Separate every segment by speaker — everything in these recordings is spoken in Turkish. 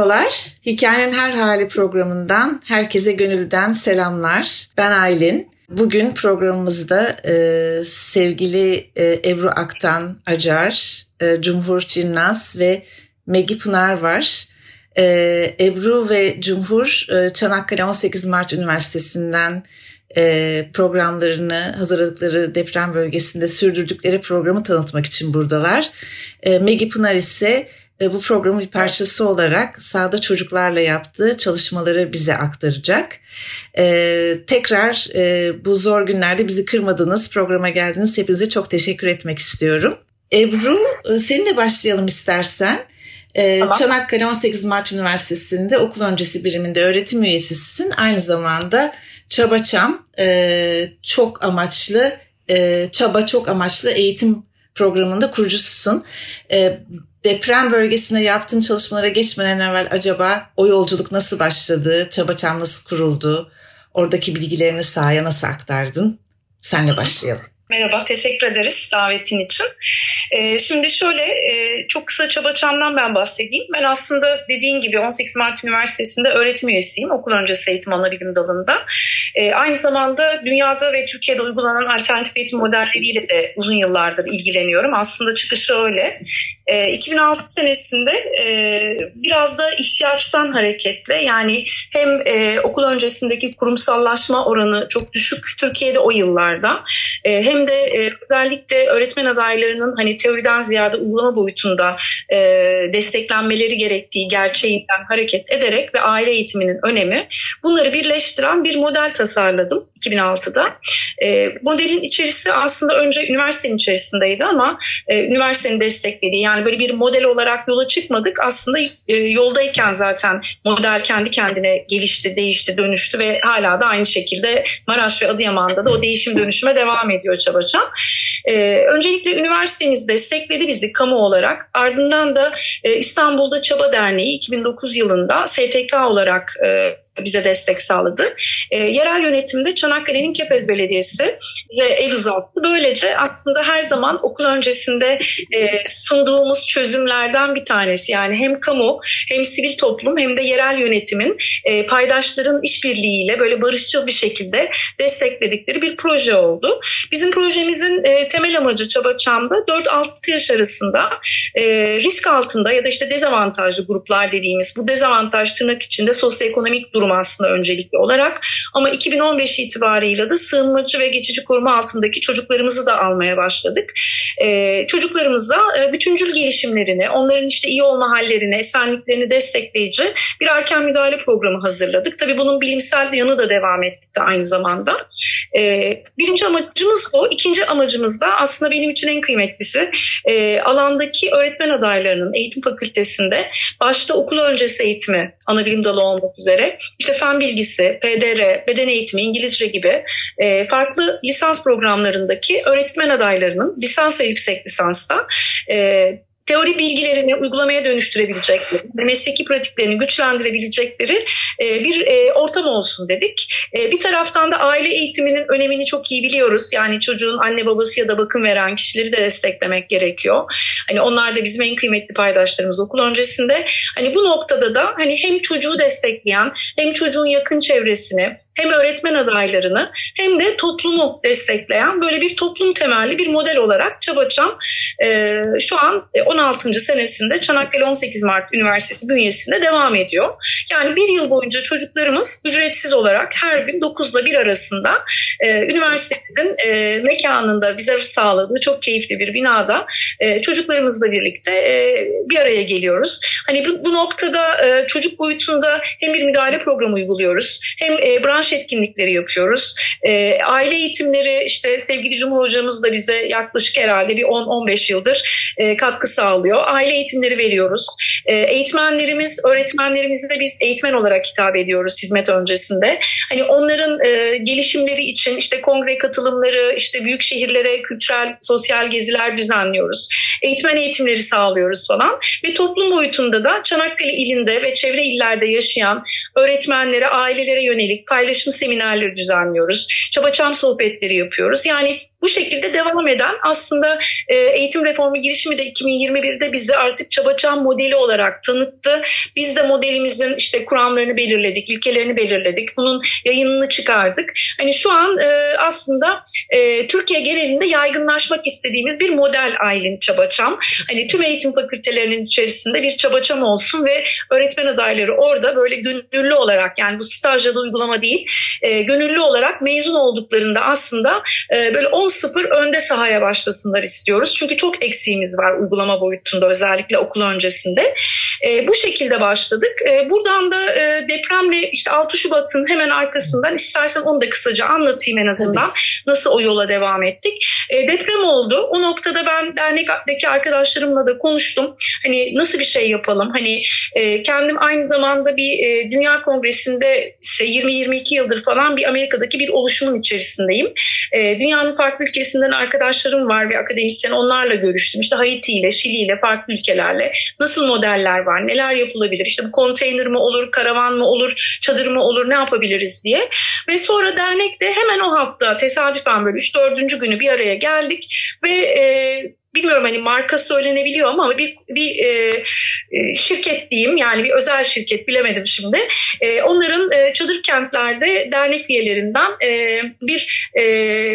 Speaker 1: Merhabalar, Hikayenin Her Hali programından herkese gönülden selamlar. Ben Aylin. Bugün programımızda e, sevgili e, Ebru Aktan Acar, e, Cumhur Cinnaz ve Megi Pınar var. E, Ebru ve Cumhur e, Çanakkale 18 Mart Üniversitesi'nden e, programlarını hazırladıkları deprem bölgesinde sürdürdükleri programı tanıtmak için buradalar. E, Megi Pınar ise bu programın bir parçası olarak sahada çocuklarla yaptığı çalışmaları bize aktaracak. Ee, tekrar e, bu zor günlerde bizi kırmadınız, programa geldiniz. Hepinize çok teşekkür etmek istiyorum. Ebru, e, seninle başlayalım istersen. Ee, tamam. Çanakkale 18 Mart Üniversitesi'nde okul öncesi biriminde öğretim üyesisin. Aynı zamanda Çabaçam e, çok amaçlı, e, Çaba çok amaçlı eğitim programında kurucususun. E, deprem bölgesinde yaptığın çalışmalara geçmeden evvel acaba o yolculuk nasıl başladı? Çabaçam nasıl kuruldu? Oradaki bilgilerini sahaya nasıl aktardın? Senle başlayalım.
Speaker 2: Merhaba, teşekkür ederiz davetin için. Ee, şimdi şöyle, e, çok kısa Çabaçam'dan ben bahsedeyim. Ben aslında dediğin gibi 18 Mart Üniversitesi'nde öğretim üyesiyim, okul öncesi eğitim anabilim dalında. E, aynı zamanda dünyada ve Türkiye'de uygulanan alternatif eğitim modelleriyle de uzun yıllardır ilgileniyorum. Aslında çıkışı öyle. E, 2006 senesinde e, biraz da ihtiyaçtan hareketle, yani hem e, okul öncesindeki kurumsallaşma oranı çok düşük Türkiye'de o yıllarda, hem hem de e, özellikle öğretmen adaylarının hani teoriden ziyade uygulama boyutunda e, desteklenmeleri gerektiği gerçeğinden hareket ederek ve aile eğitiminin önemi bunları birleştiren bir model tasarladım 2006'da. E, modelin içerisi aslında önce üniversitenin içerisindeydi ama e, üniversitenin desteklediği yani böyle bir model olarak yola çıkmadık. Aslında e, yoldayken zaten model kendi kendine gelişti, değişti, dönüştü ve hala da aynı şekilde Maraş ve Adıyaman'da da o değişim dönüşüme devam ediyor çalışacağım. E, öncelikle üniversitemiz destekledi bizi kamu olarak. Ardından da e, İstanbul'da Çaba Derneği 2009 yılında STK olarak e, bize destek sağladı. E, yerel yönetimde Çanakkale'nin Kepez Belediyesi bize el uzattı. Böylece aslında her zaman okul öncesinde e, sunduğumuz çözümlerden bir tanesi. Yani hem kamu hem sivil toplum hem de yerel yönetimin e, paydaşların işbirliğiyle böyle barışçıl bir şekilde destekledikleri bir proje oldu. Bizim projemizin e, temel amacı Çabaçam'da 4-6 yaş arasında e, risk altında ya da işte dezavantajlı gruplar dediğimiz bu dezavantaj tırnak içinde sosyoekonomik durum aslında öncelikli olarak. Ama 2015 itibarıyla da sığınmacı ve geçici koruma altındaki çocuklarımızı da almaya başladık. Ee, çocuklarımıza e, bütüncül gelişimlerini, onların işte iyi olma hallerini, esenliklerini destekleyici bir erken müdahale programı hazırladık. Tabii bunun bilimsel yanı da devam etti aynı zamanda. Ee, birinci amacımız bu. İkinci amacımız da aslında benim için en kıymetlisi e, alandaki öğretmen adaylarının eğitim fakültesinde başta okul öncesi eğitimi ana bilim dalı olmak üzere işte fen bilgisi, PDR, beden eğitimi, İngilizce gibi e, farklı lisans programlarındaki öğretmen adaylarının lisans ve yüksek lisansta e, teori bilgilerini uygulamaya dönüştürebilecekleri, mesleki pratiklerini güçlendirebilecekleri e, bir e, ortam olsun dedik. E, bir taraftan da aile eğitiminin önemini çok iyi biliyoruz. Yani çocuğun anne babası ya da bakım veren kişileri de desteklemek gerekiyor. Hani onlar da bizim en kıymetli paydaşlarımız okul öncesinde. Hani bu noktada da hani hem çocuğu destekleyen hem çocuğun yakın çevresini hem öğretmen adaylarını hem de toplumu destekleyen böyle bir toplum temelli bir model olarak Çabaçam e, şu an 16. senesinde Çanakkale 18 Mart Üniversitesi bünyesinde devam ediyor. Yani bir yıl boyunca çocuklarımız ücretsiz olarak her gün 9 ile 1 arasında e, üniversitemizin e, mekanında bize sağladığı çok keyifli bir binada e, çocuklarımızla birlikte e, bir araya geliyoruz. Hani bu, bu noktada e, çocuk boyutunda hem bir müdahale programı uyguluyoruz hem e, branş etkinlikleri yapıyoruz. E, aile eğitimleri işte sevgili Cumhur Hocamız da bize yaklaşık herhalde bir 10-15 yıldır e, katkı sağlıyor. Aile eğitimleri veriyoruz. E, eğitmenlerimiz, öğretmenlerimizi de biz eğitmen olarak hitap ediyoruz hizmet öncesinde. Hani onların e, gelişimleri için işte kongre katılımları, işte büyük şehirlere kültürel, sosyal geziler düzenliyoruz. Eğitmen eğitimleri sağlıyoruz falan. Ve toplum boyutunda da Çanakkale ilinde ve çevre illerde yaşayan öğretmenlere, ailelere yönelik paylaşım seminerleri düzenliyoruz. Çabaçam sohbetleri yapıyoruz. Yani bu şekilde devam eden aslında e, eğitim reformu girişimi de 2021'de bizi artık Çabaçam modeli olarak tanıttı. Biz de modelimizin işte kuramlarını belirledik, ilkelerini belirledik. Bunun yayınını çıkardık. Hani şu an e, aslında e, Türkiye genelinde yaygınlaşmak istediğimiz bir model Aylin Çabaçam. Hani tüm eğitim fakültelerinin içerisinde bir Çabaçam olsun ve öğretmen adayları orada böyle gönüllü olarak yani bu stajda da uygulama değil, e, gönüllü olarak mezun olduklarında aslında e, böyle 10 0 önde sahaya başlasınlar istiyoruz. Çünkü çok eksiğimiz var uygulama boyutunda özellikle okul öncesinde. E, bu şekilde başladık. E, buradan da e, depremle işte 6 Şubat'ın hemen arkasından istersen onu da kısaca anlatayım en azından. Tabii. Nasıl o yola devam ettik. E, deprem oldu. O noktada ben dernekteki arkadaşlarımla da konuştum. Hani nasıl bir şey yapalım? Hani e, kendim aynı zamanda bir e, Dünya Kongresi'nde işte 20-22 yıldır falan bir Amerika'daki bir oluşumun içerisindeyim. E, dünyanın farklı ülkesinden arkadaşlarım var ve akademisyen onlarla görüştüm. İşte Haiti ile, Şili ile, farklı ülkelerle nasıl modeller var, neler yapılabilir? İşte bu konteyner mi olur, karavan mı olur, çadır mı olur, ne yapabiliriz diye. Ve sonra dernekte hemen o hafta tesadüfen böyle 3-4. günü bir araya geldik ve e, bilmiyorum hani marka söylenebiliyor ama bir bir e, e, şirket diyeyim yani bir özel şirket bilemedim şimdi. E, onların e, çadır kentlerde dernek üyelerinden e, bir e,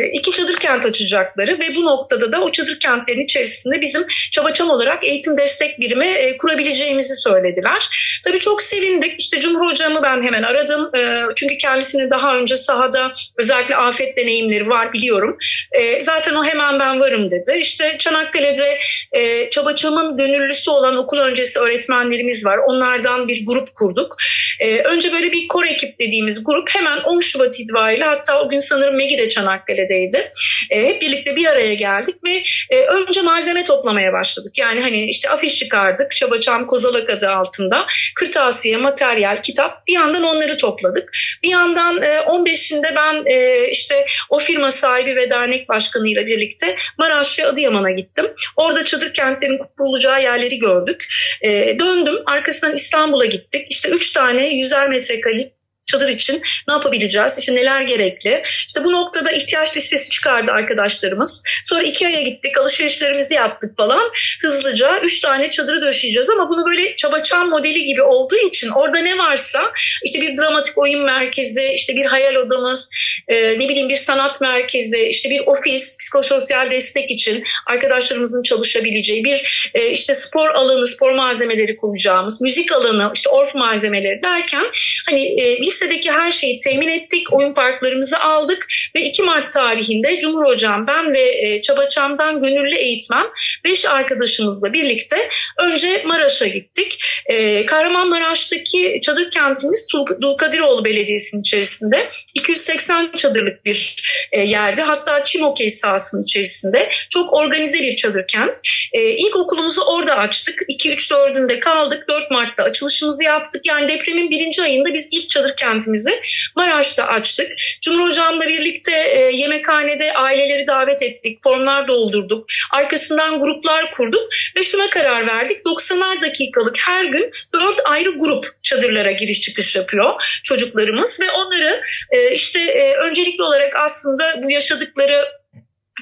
Speaker 2: iki çadır kent açacakları ve bu noktada da o çadır kentlerin içerisinde bizim çabaçam olarak eğitim destek birimi e, kurabileceğimizi söylediler. Tabii çok sevindik. İşte Cumhur Hocamı ben hemen aradım. E, çünkü kendisinin daha önce sahada özellikle afet deneyimleri var biliyorum. E, zaten o hemen ben varım dedi. İşte Çanak Çanakkale'de e, Çabaçam'ın gönüllüsü olan okul öncesi öğretmenlerimiz var. Onlardan bir grup kurduk. E, önce böyle bir kor ekip dediğimiz grup hemen 10 Şubat itibariyle hatta o gün sanırım Megi de Çanakkale'deydi. E, hep birlikte bir araya geldik ve e, önce malzeme toplamaya başladık. Yani hani işte afiş çıkardık Çabaçam Kozalak adı altında. Kırtasiye, materyal, kitap bir yandan onları topladık. Bir yandan e, 15'inde ben e, işte o firma sahibi ve dernek başkanıyla birlikte Maraş ve Adıyaman'a gittim gittim. Orada çadır kentlerin kurulacağı yerleri gördük. E, döndüm. Arkasından İstanbul'a gittik. İşte üç tane yüzer metrekarelik çadır için ne yapabileceğiz? İşte neler gerekli? İşte bu noktada ihtiyaç listesi çıkardı arkadaşlarımız. Sonra iki aya gittik, alışverişlerimizi yaptık falan. Hızlıca üç tane çadırı döşeyeceğiz ama bunu böyle çabaçan modeli gibi olduğu için orada ne varsa işte bir dramatik oyun merkezi, işte bir hayal odamız, e, ne bileyim bir sanat merkezi, işte bir ofis, psikososyal destek için arkadaşlarımızın çalışabileceği bir e, işte spor alanı, spor malzemeleri koyacağımız, müzik alanı, işte orf malzemeleri derken hani e, biz lisedeki her şeyi temin ettik. Oyun parklarımızı aldık ve 2 Mart tarihinde Cumhur Hocam, ben ve e, Çabaçam'dan gönüllü eğitmen 5 arkadaşımızla birlikte önce Maraş'a gittik. E, Kahramanmaraş'taki çadır kentimiz Dulkadiroğlu Belediyesi'nin içerisinde 280 çadırlık bir e, yerde. Hatta çim okey sahasının içerisinde. Çok organize bir çadır kent. İlk okulumuzu orada açtık. 2-3-4'ünde kaldık. 4 Mart'ta açılışımızı yaptık. Yani depremin birinci ayında biz ilk çadır kentimizi Maraş'ta açtık. Cumhur Hocam'la birlikte e, yemekhanede aileleri davet ettik, formlar doldurduk. Arkasından gruplar kurduk ve şuna karar verdik. 90'ar dakikalık her gün 4 ayrı grup çadırlara giriş çıkış yapıyor çocuklarımız ve onları e, işte e, öncelikli olarak aslında bu yaşadıkları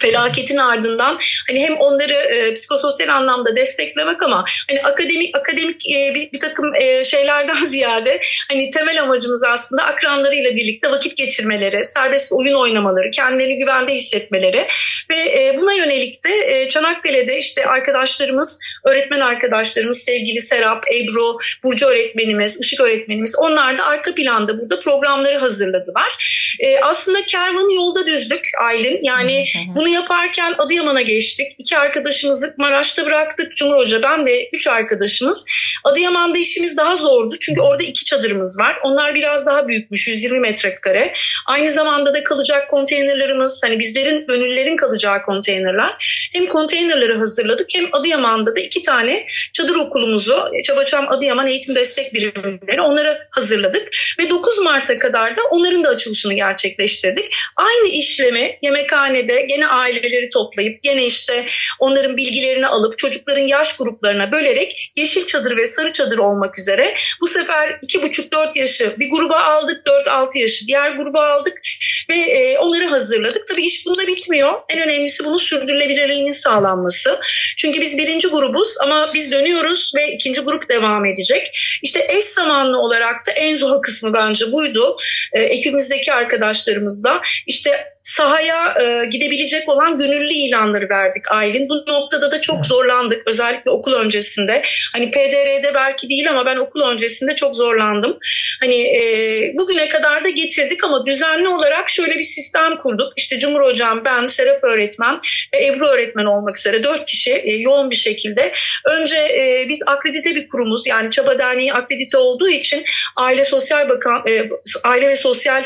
Speaker 2: felaketin ardından hani hem onları e, psikososyal anlamda desteklemek ama hani akademik akademik e, bir, bir takım e, şeylerden ziyade hani temel amacımız aslında akranlarıyla birlikte vakit geçirmeleri, serbest oyun oynamaları, kendilerini güvende hissetmeleri ve e, buna yönelik de e, Çanakkale'de işte arkadaşlarımız, öğretmen arkadaşlarımız sevgili Serap, Ebru, Burcu öğretmenimiz, Işık öğretmenimiz onlar da arka planda burada programları hazırladılar. E, aslında kervanı yolda düzdük Aylin. Yani bu Bunu yaparken Adıyaman'a geçtik. İki arkadaşımızı Maraş'ta bıraktık. Cumhur Hoca, ben ve üç arkadaşımız. Adıyaman'da işimiz daha zordu. Çünkü orada iki çadırımız var. Onlar biraz daha büyükmüş, 120 metrekare. Aynı zamanda da kalacak konteynerlarımız, hani bizlerin, gönüllerin kalacağı konteynerler. Hem konteynerleri hazırladık hem Adıyaman'da da iki tane çadır okulumuzu, Çabaçam Adıyaman Eğitim Destek Birimleri onları hazırladık. Ve 9 Mart'a kadar da onların da açılışını gerçekleştirdik. Aynı işlemi yemekhanede gene aileleri toplayıp gene işte onların bilgilerini alıp çocukların yaş gruplarına bölerek yeşil çadır ve sarı çadır olmak üzere bu sefer 2,5-4 yaşı bir gruba aldık, 4-6 yaşı diğer gruba aldık ve e, onları hazırladık. Tabii iş bunda bitmiyor. En önemlisi bunun sürdürülebilirliğinin sağlanması. Çünkü biz birinci grubuz ama biz dönüyoruz ve ikinci grup devam edecek. İşte eş zamanlı olarak da en zor kısmı bence buydu. E, ekibimizdeki arkadaşlarımızla işte sahaya e, gidebilecek olan gönüllü ilanları verdik Aylin. Bu noktada da çok zorlandık özellikle okul öncesinde. Hani PDR'de belki değil ama ben okul öncesinde çok zorlandım. Hani e, bugüne kadar da getirdik ama düzenli olarak şöyle bir sistem kurduk. İşte Cumhur Hocam, ben, Serap öğretmen ve Ebru öğretmen olmak üzere dört kişi e, yoğun bir şekilde. Önce e, biz akredite bir kurumuz yani Çaba Derneği akredite olduğu için Aile Sosyal Bakan, e, Aile ve Sosyal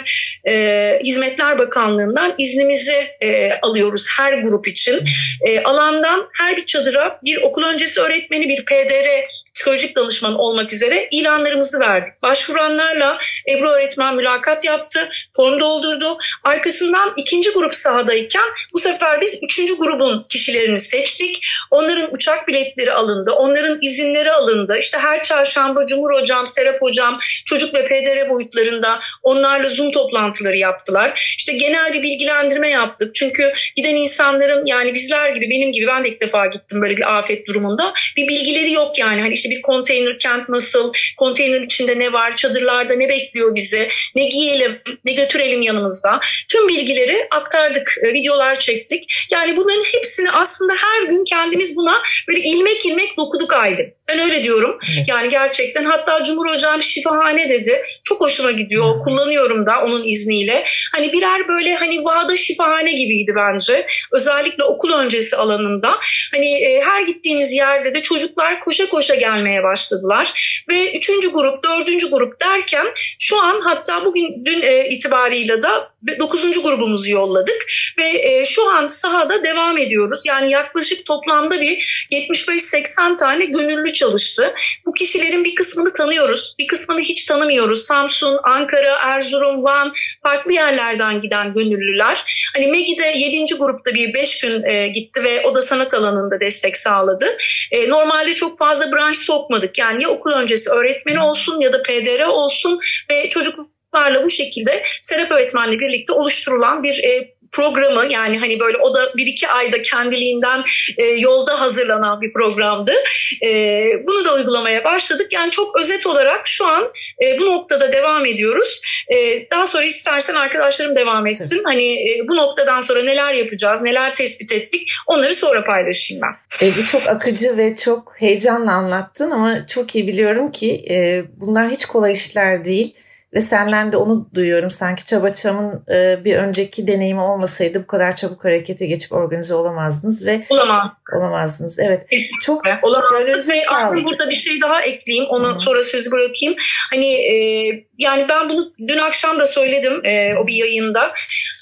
Speaker 2: e, Hizmetler Bakanlığı'ndan iznimizi e, alıyoruz her grup için. E, alandan her bir çadıra bir okul öncesi öğretmeni, bir PDR psikolojik danışman olmak üzere ilanlarımızı verdik. Başvuranlarla Ebru öğretmen mülakat yaptı, form doldurdu. Arkasından ikinci grup sahadayken bu sefer biz üçüncü grubun kişilerini seçtik. Onların uçak biletleri alındı, onların izinleri alındı. İşte her çarşamba Cumhur Hocam, Serap Hocam çocuk ve PDR boyutlarında onlarla Zoom toplantıları yaptılar. İşte genel bir bilgi bilgilendirme yaptık. Çünkü giden insanların yani bizler gibi benim gibi ben de ilk defa gittim böyle bir afet durumunda. Bir bilgileri yok yani. Hani işte bir konteyner kent nasıl, konteyner içinde ne var, çadırlarda ne bekliyor bizi, ne giyelim, ne götürelim yanımızda. Tüm bilgileri aktardık, e, videolar çektik. Yani bunların hepsini aslında her gün kendimiz buna böyle ilmek ilmek dokuduk Aylin. Ben öyle diyorum. Evet. Yani gerçekten hatta Cumhur Hocam şifahane dedi. Çok hoşuma gidiyor. Kullanıyorum da onun izniyle. Hani birer böyle hani vada şifahane gibiydi bence. Özellikle okul öncesi alanında. Hani e, her gittiğimiz yerde de çocuklar koşa koşa gelmeye başladılar. Ve üçüncü grup, dördüncü grup derken şu an hatta bugün dün e, itibarıyla da dokuzuncu grubumuzu yolladık. Ve e, şu an sahada devam ediyoruz. Yani yaklaşık toplamda bir 75-80 tane gönüllü çalıştı. Bu kişilerin bir kısmını tanıyoruz, bir kısmını hiç tanımıyoruz. Samsun, Ankara, Erzurum, Van farklı yerlerden giden gönüllüler. Hani Megi'de 7. grupta bir 5 gün e, gitti ve o da sanat alanında destek sağladı. E, normalde çok fazla branş sokmadık. Yani ya okul öncesi öğretmeni olsun ya da PDR olsun ve çocuk çocuklarla bu şekilde Serap öğretmenle birlikte oluşturulan bir e, programı yani hani böyle o da bir iki ayda kendiliğinden e, yolda hazırlanan bir programdı. E, bunu da uygulamaya başladık. Yani çok özet olarak şu an e, bu noktada devam ediyoruz. E, daha sonra istersen arkadaşlarım devam etsin. Evet. Hani e, bu noktadan sonra neler yapacağız, neler tespit ettik onları sonra paylaşayım ben.
Speaker 1: E, bu çok akıcı ve çok heyecanla anlattın ama çok iyi biliyorum ki e, bunlar hiç kolay işler değil ve senden de onu duyuyorum. Sanki Çabaçam'ın e, bir önceki deneyimi olmasaydı bu kadar çabuk harekete geçip organize olamazdınız ve
Speaker 2: olamaz.
Speaker 1: Olamazdınız. Evet.
Speaker 2: Çok olamazdık ve artık burada bir şey daha ekleyeyim. Onu Hı-hı. sonra sözü bırakayım. Hani e, yani ben bunu dün akşam da söyledim e, o bir yayında.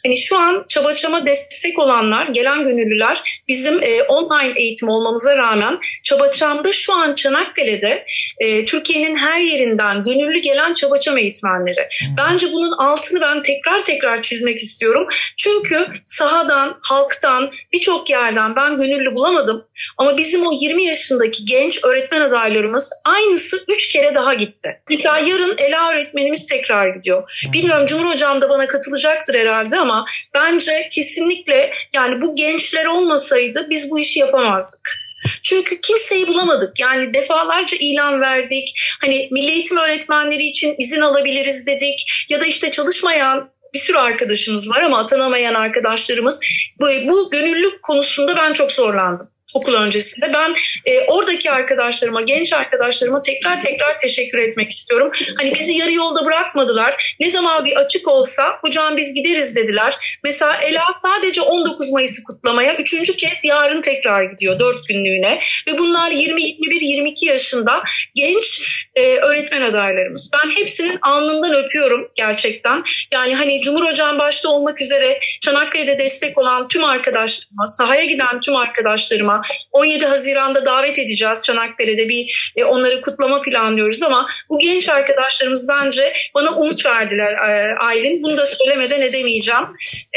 Speaker 2: Hani şu an Çabaçam'a destek olanlar, gelen gönüllüler bizim e, online eğitim olmamıza rağmen Çabaçam'da şu an Çanakkale'de e, Türkiye'nin her yerinden gönüllü gelen Çabaçam eğitmenleri öğretmenleri. Bence bunun altını ben tekrar tekrar çizmek istiyorum. Çünkü sahadan, halktan, birçok yerden ben gönüllü bulamadım. Ama bizim o 20 yaşındaki genç öğretmen adaylarımız aynısı 3 kere daha gitti. Mesela yarın Ela öğretmenimiz tekrar gidiyor. Bilmiyorum Cumhur Hocam da bana katılacaktır herhalde ama bence kesinlikle yani bu gençler olmasaydı biz bu işi yapamazdık. Çünkü kimseyi bulamadık. Yani defalarca ilan verdik. Hani milli eğitim öğretmenleri için izin alabiliriz dedik. Ya da işte çalışmayan bir sürü arkadaşımız var ama atanamayan arkadaşlarımız. Bu, bu gönüllülük konusunda ben çok zorlandım. Okul öncesinde. Ben e, oradaki arkadaşlarıma, genç arkadaşlarıma tekrar tekrar teşekkür etmek istiyorum. Hani bizi yarı yolda bırakmadılar. Ne zaman bir açık olsa hocam biz gideriz dediler. Mesela Ela sadece 19 Mayıs'ı kutlamaya üçüncü kez yarın tekrar gidiyor dört günlüğüne. Ve bunlar 20, 21, 22 yaşında genç e, öğretmen adaylarımız. Ben hepsinin alnından öpüyorum gerçekten. Yani hani Cumhur Hocam başta olmak üzere Çanakkale'de destek olan tüm arkadaşlarıma, sahaya giden tüm arkadaşlarıma 17 Haziran'da davet edeceğiz Çanakkale'de bir e, onları kutlama planlıyoruz ama bu genç arkadaşlarımız bence bana umut verdiler e, Aylin. Bunu da söylemeden edemeyeceğim.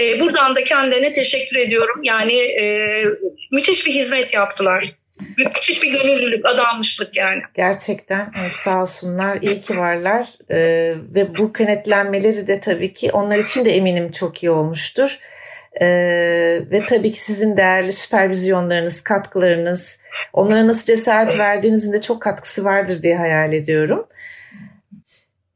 Speaker 2: E, buradan da kendilerine teşekkür ediyorum. Yani e, müthiş bir hizmet yaptılar. Müthiş bir gönüllülük, adanmışlık yani.
Speaker 1: Gerçekten e, sağ olsunlar, iyi ki varlar ee, ve bu kenetlenmeleri de tabii ki onlar için de eminim çok iyi olmuştur. Ee, ve tabii ki sizin değerli süpervizyonlarınız, katkılarınız, onlara nasıl cesaret verdiğinizin de çok katkısı vardır diye hayal ediyorum.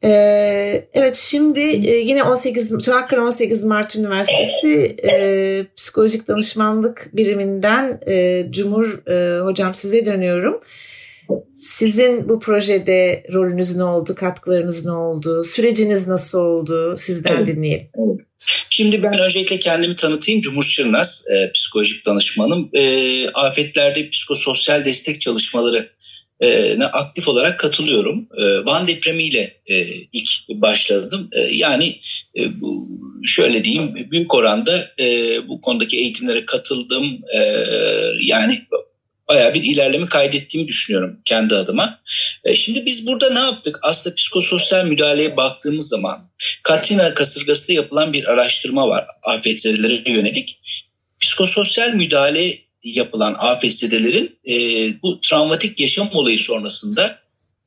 Speaker 1: Ee, evet şimdi yine 18 Çanakkale 18 Mart Üniversitesi e, Psikolojik Danışmanlık Biriminden e, Cumhur e, Hocam size dönüyorum. Sizin bu projede rolünüz ne oldu, katkılarınız ne oldu, süreciniz nasıl oldu sizden dinleyelim.
Speaker 3: Şimdi ben öncelikle kendimi tanıtayım. Cumhur Çırnaz, e, psikolojik danışmanım. E, afetlerde psikososyal destek çalışmaları ne aktif olarak katılıyorum. Van depremiyle ilk başladım. Yani şöyle diyeyim büyük oranda bu konudaki eğitimlere katıldım. Yani bayağı bir ilerleme kaydettiğimi düşünüyorum kendi adıma. Şimdi biz burada ne yaptık? Aslında psikososyal müdahaleye baktığımız zaman Katrina kasırgasında yapılan bir araştırma var afetzelere yönelik. Psikososyal müdahale yapılan AFS'delerin e, bu travmatik yaşam olayı sonrasında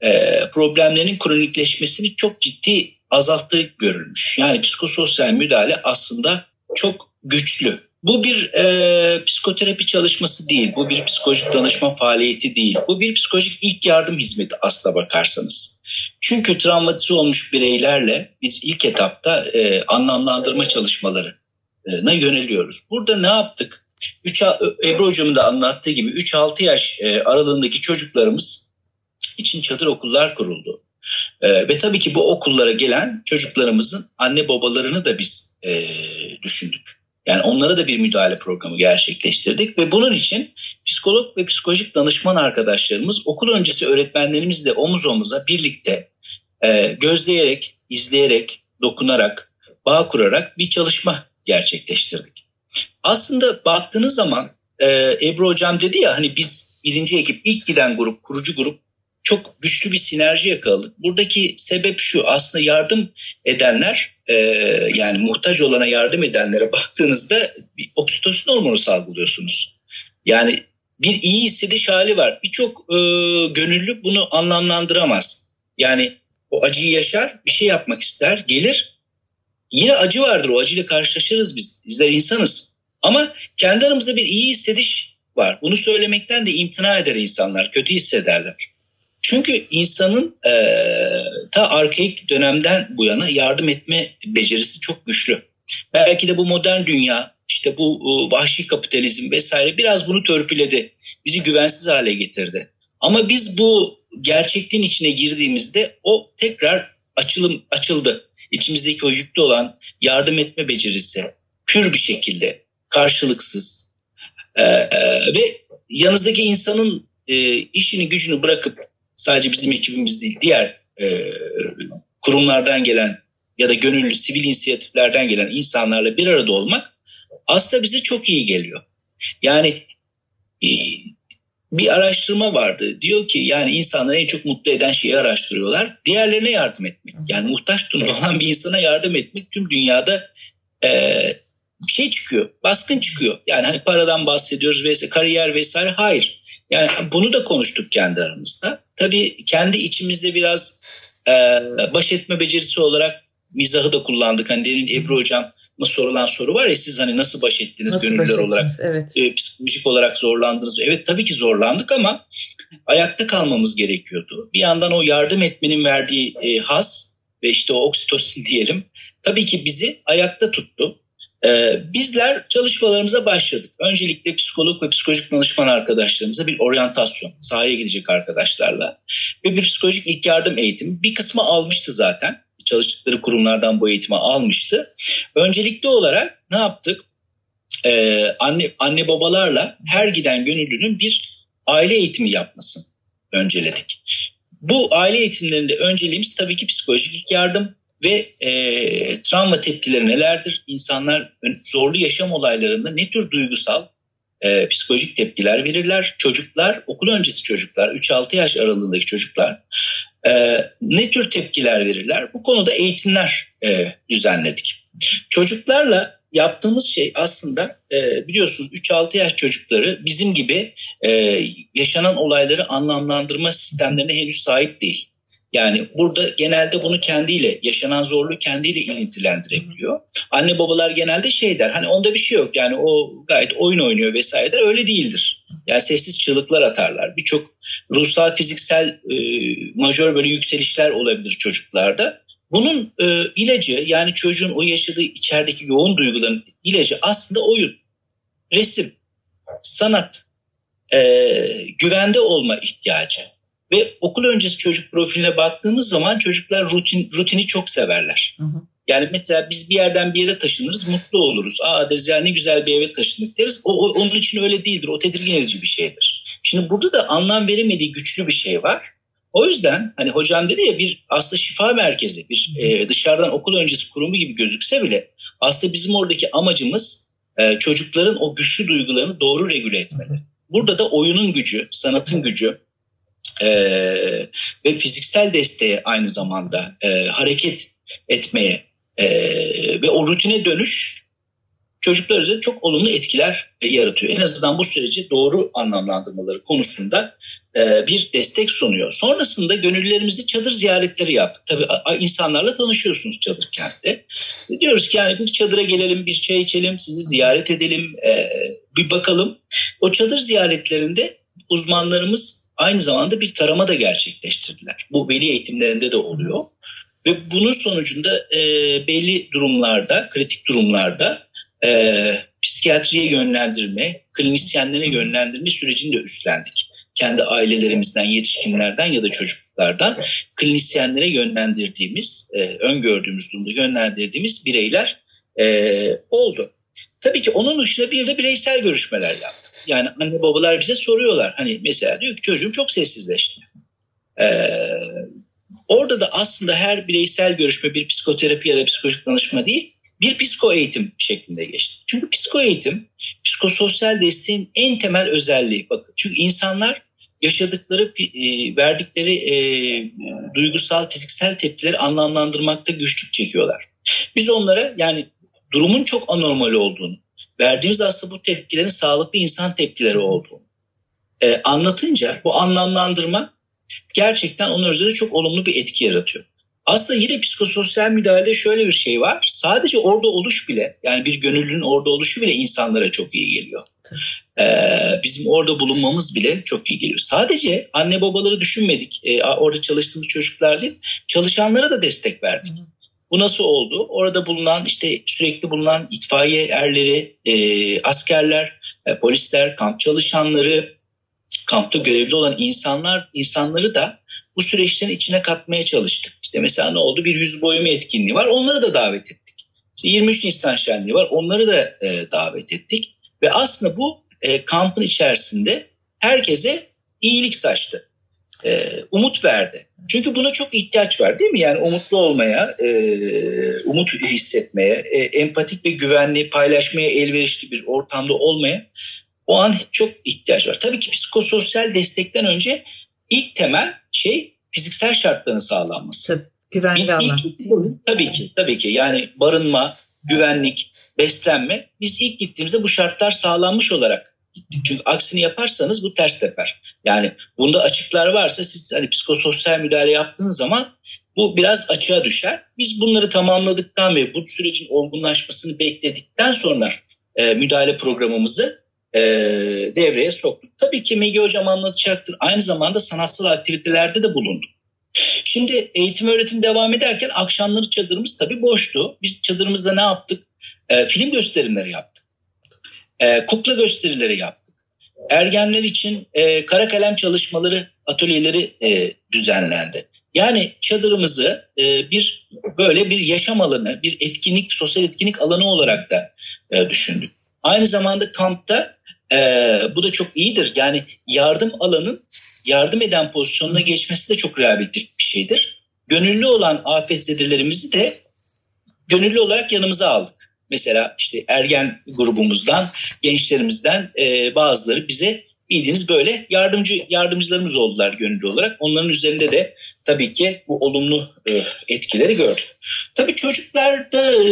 Speaker 3: e, problemlerin kronikleşmesini çok ciddi azalttığı görülmüş. Yani psikososyal müdahale aslında çok güçlü. Bu bir e, psikoterapi çalışması değil, bu bir psikolojik danışma faaliyeti değil. Bu bir psikolojik ilk yardım hizmeti aslına bakarsanız. Çünkü travmatize olmuş bireylerle biz ilk etapta e, anlamlandırma çalışmalarına yöneliyoruz. Burada ne yaptık? 3, Ebru Hocam'ın da anlattığı gibi 3-6 yaş e, aralığındaki çocuklarımız için çadır okullar kuruldu. E, ve tabii ki bu okullara gelen çocuklarımızın anne babalarını da biz e, düşündük. Yani onlara da bir müdahale programı gerçekleştirdik ve bunun için psikolog ve psikolojik danışman arkadaşlarımız okul öncesi öğretmenlerimizle omuz omuza birlikte e, gözleyerek, izleyerek, dokunarak, bağ kurarak bir çalışma gerçekleştirdik. Aslında baktığınız zaman e, Ebru Hocam dedi ya hani biz birinci ekip ilk giden grup, kurucu grup çok güçlü bir sinerji yakaladık. Buradaki sebep şu aslında yardım edenler e, yani muhtaç olana yardım edenlere baktığınızda bir oksitosin hormonu salgılıyorsunuz. Yani bir iyi hissediş hali var. Birçok e, gönüllü bunu anlamlandıramaz. Yani o acıyı yaşar, bir şey yapmak ister, gelir. Yine acı vardır, o acıyla karşılaşırız biz. Bizler insanız. Ama kendi aramızda bir iyi hissediş var. Bunu söylemekten de imtina eder insanlar, kötü hissederler. Çünkü insanın e, ta arkaik dönemden bu yana yardım etme becerisi çok güçlü. Belki de bu modern dünya, işte bu e, vahşi kapitalizm vesaire biraz bunu törpüledi. Bizi güvensiz hale getirdi. Ama biz bu gerçekliğin içine girdiğimizde o tekrar açılım açıldı. İçimizdeki o yüklü olan yardım etme becerisi pür bir şekilde karşılıksız ee, ve yanınızdaki insanın e, işini gücünü bırakıp sadece bizim ekibimiz değil diğer e, kurumlardan gelen ya da gönüllü sivil inisiyatiflerden gelen insanlarla bir arada olmak aslında bize çok iyi geliyor. Yani e, bir araştırma vardı. Diyor ki yani insanları en çok mutlu eden şeyi araştırıyorlar. Diğerlerine yardım etmek. Yani muhtaç durumda olan bir insana yardım etmek tüm dünyada e, bir şey çıkıyor. Baskın çıkıyor. Yani hani paradan bahsediyoruz vesaire kariyer vesaire. Hayır. Yani bunu da konuştuk kendi aramızda. Tabii kendi içimizde biraz e, baş etme becerisi olarak mizahı da kullandık. Hani demin Ebru Hocam'a sorulan soru var ya siz hani nasıl baş ettiniz nasıl gönüllüler baş olarak? Evet. E, psikolojik olarak zorlandınız. Evet tabii ki zorlandık ama ayakta kalmamız gerekiyordu. Bir yandan o yardım etmenin verdiği e, haz ve işte o oksitosin diyelim tabii ki bizi ayakta tuttu. Ee, bizler çalışmalarımıza başladık. Öncelikle psikolog ve psikolojik danışman arkadaşlarımıza bir oryantasyon, sahaya gidecek arkadaşlarla ve bir psikolojik ilk yardım eğitimi. Bir kısmı almıştı zaten. Çalıştıkları kurumlardan bu eğitimi almıştı. Öncelikli olarak ne yaptık? Ee, anne, anne babalarla her giden gönüllünün bir aile eğitimi yapmasını önceledik. Bu aile eğitimlerinde önceliğimiz tabii ki psikolojik yardım ve e, travma tepkileri nelerdir? İnsanlar zorlu yaşam olaylarında ne tür duygusal, e, psikolojik tepkiler verirler? Çocuklar, okul öncesi çocuklar, 3-6 yaş aralığındaki çocuklar e, ne tür tepkiler verirler? Bu konuda eğitimler e, düzenledik. Çocuklarla yaptığımız şey aslında e, biliyorsunuz 3-6 yaş çocukları bizim gibi e, yaşanan olayları anlamlandırma sistemlerine henüz sahip değil. Yani burada genelde bunu kendiyle, yaşanan zorluğu kendiyle ilintilendirebiliyor. Anne babalar genelde şey der, hani onda bir şey yok yani o gayet oyun oynuyor vesaire der. Öyle değildir. Yani sessiz çığlıklar atarlar. Birçok ruhsal, fiziksel e, majör böyle yükselişler olabilir çocuklarda. Bunun e, ilacı yani çocuğun o yaşadığı içerideki yoğun duyguların ilacı aslında oyun, resim, sanat, e, güvende olma ihtiyacı. Ve okul öncesi çocuk profiline baktığımız zaman çocuklar rutin rutini çok severler. Hı hı. Yani mesela biz bir yerden bir yere taşınırız, mutlu oluruz. Aa deriz ya ne güzel bir eve taşındık deriz. O, o, onun için öyle değildir. O tedirgin edici bir şeydir. Şimdi burada da anlam veremediği güçlü bir şey var. O yüzden hani hocam dedi ya bir aslında şifa merkezi, bir e, dışarıdan okul öncesi kurumu gibi gözükse bile aslında bizim oradaki amacımız e, çocukların o güçlü duygularını doğru regüle etmeleri. Burada da oyunun gücü, sanatın gücü e, ve fiziksel desteğe aynı zamanda e, hareket etmeye e, ve o rutine dönüş çocuklar üzerinde çok olumlu etkiler yaratıyor. En azından bu süreci doğru anlamlandırmaları konusunda e, bir destek sunuyor. Sonrasında gönüllülerimizi çadır ziyaretleri yaptık. Tabii insanlarla tanışıyorsunuz çadır kentte. Diyoruz ki yani bir çadıra gelelim, bir çay içelim, sizi ziyaret edelim, e, bir bakalım. O çadır ziyaretlerinde uzmanlarımız aynı zamanda bir tarama da gerçekleştirdiler. Bu veli eğitimlerinde de oluyor. Ve bunun sonucunda e, belli durumlarda, kritik durumlarda e, psikiyatriye yönlendirme, klinisyenlere yönlendirme sürecini de üstlendik. Kendi ailelerimizden, yetişkinlerden ya da çocuklardan klinisyenlere yönlendirdiğimiz, e, öngördüğümüz durumda yönlendirdiğimiz bireyler e, oldu. Tabii ki onun dışında bir de bireysel görüşmeler yaptık. Yani anne babalar bize soruyorlar. Hani mesela diyor ki çocuğum çok sessizleşti. Ee, orada da aslında her bireysel görüşme bir psikoterapi ya da psikolojik danışma değil bir psiko eğitim şeklinde geçti. Çünkü psiko eğitim psikososyal desteğin en temel özelliği. Bakın çünkü insanlar yaşadıkları, e, verdikleri e, duygusal, fiziksel tepkileri anlamlandırmakta güçlük çekiyorlar. Biz onlara yani durumun çok anormal olduğunu, verdiğimiz aslında bu tepkilerin sağlıklı insan tepkileri olduğunu e, anlatınca bu anlamlandırma gerçekten onun üzerinde çok olumlu bir etki yaratıyor. Aslında yine psikososyal müdahalede şöyle bir şey var. Sadece orada oluş bile yani bir gönüllünün orada oluşu bile insanlara çok iyi geliyor. Ee, bizim orada bulunmamız bile çok iyi geliyor. Sadece anne babaları düşünmedik. Ee, orada çalıştığımız çocuklar değil, çalışanlara da destek verdik. Bu nasıl oldu? Orada bulunan işte sürekli bulunan itfaiye erleri, e, askerler, e, polisler, kamp çalışanları, kampta görevli olan insanlar insanları da bu süreçlerin içine katmaya çalıştık. İşte mesela ne oldu? Bir yüz boyama etkinliği var. Onları da davet ettik. İşte 23 Nisan şenliği var. Onları da e, davet ettik. Ve aslında bu e, kampın içerisinde herkese iyilik saçtı. E, umut verdi. Çünkü buna çok ihtiyaç var değil mi? Yani umutlu olmaya, e, umut hissetmeye, e, empatik ve güvenli, paylaşmaya elverişli bir ortamda olmaya o an çok ihtiyaç var. Tabii ki psikososyal destekten önce ilk temel şey fiziksel şartların sağlanması.
Speaker 1: Tabii, güvenli alan.
Speaker 3: tabii ki, tabii ki. Yani barınma, güvenlik, beslenme. Biz ilk gittiğimizde bu şartlar sağlanmış olarak. Çünkü aksini yaparsanız bu ters teper. Yani bunda açıklar varsa siz hani psikososyal müdahale yaptığınız zaman bu biraz açığa düşer. Biz bunları tamamladıktan ve bu sürecin olgunlaşmasını bekledikten sonra e, müdahale programımızı e, devreye soktuk. Tabii ki Megi Hocam anlatacaktır. Aynı zamanda sanatsal aktivitelerde de bulunduk. Şimdi eğitim öğretim devam ederken akşamları çadırımız tabii boştu. Biz çadırımızda ne yaptık? E, film gösterimleri yaptık. E, kukla gösterileri yaptık. Ergenler için e, kara kalem çalışmaları, atölyeleri e, düzenlendi. Yani çadırımızı e, bir böyle bir yaşam alanı, bir etkinlik, sosyal etkinlik alanı olarak da e, düşündük. Aynı zamanda kampta e, bu da çok iyidir. Yani yardım alanın yardım eden pozisyonuna geçmesi de çok rehabilitif bir şeydir. Gönüllü olan afetzedelerimizi de gönüllü olarak yanımıza aldık. Mesela işte ergen grubumuzdan, gençlerimizden e, bazıları bize bildiğiniz böyle yardımcı yardımcılarımız oldular gönüllü olarak. Onların üzerinde de tabii ki bu olumlu e, etkileri gördük. Tabii çocuklarda e,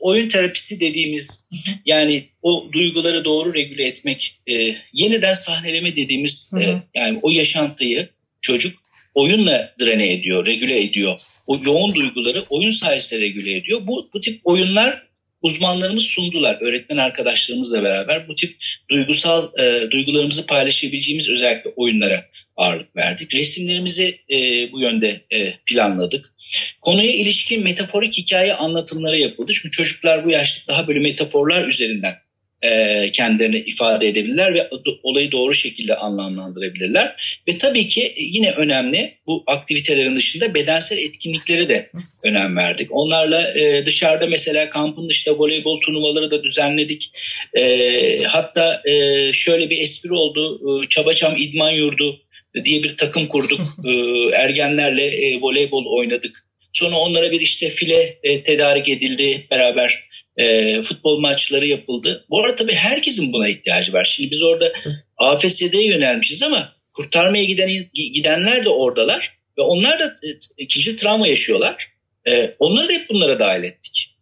Speaker 3: oyun terapisi dediğimiz yani o duyguları doğru regüle etmek, e, yeniden sahneleme dediğimiz e, yani o yaşantıyı çocuk oyunla drene ediyor, regüle ediyor. O yoğun duyguları oyun sayesinde regüle ediyor. Bu, bu tip oyunlar uzmanlarımız sundular. Öğretmen arkadaşlarımızla beraber bu tip duygusal e, duygularımızı paylaşabileceğimiz özellikle oyunlara ağırlık verdik. Resimlerimizi e, bu yönde e, planladık. Konuya ilişkin metaforik hikaye anlatımları yapıldı. Çünkü çocuklar bu yaşta daha böyle metaforlar üzerinden e, kendilerini ifade edebilirler ve olayı doğru şekilde anlamlandırabilirler. Ve tabii ki yine önemli bu aktivitelerin dışında bedensel etkinliklere de önem verdik. Onlarla e, dışarıda mesela kampın dışında voleybol turnuvaları da düzenledik. E, hatta e, şöyle bir espri oldu. E, Çabaçam İdman Yurdu diye bir takım kurduk. E, ergenlerle e, voleybol oynadık. Sonra onlara bir işte file e, tedarik edildi beraber e, futbol maçları yapıldı. Bu arada tabii herkesin buna ihtiyacı var. Şimdi biz orada AFS'ye yönelmişiz ama kurtarmaya giden gidenler de oradalar ve onlar da ikinci travma yaşıyorlar. E, onları da hep bunlara dahil ettik.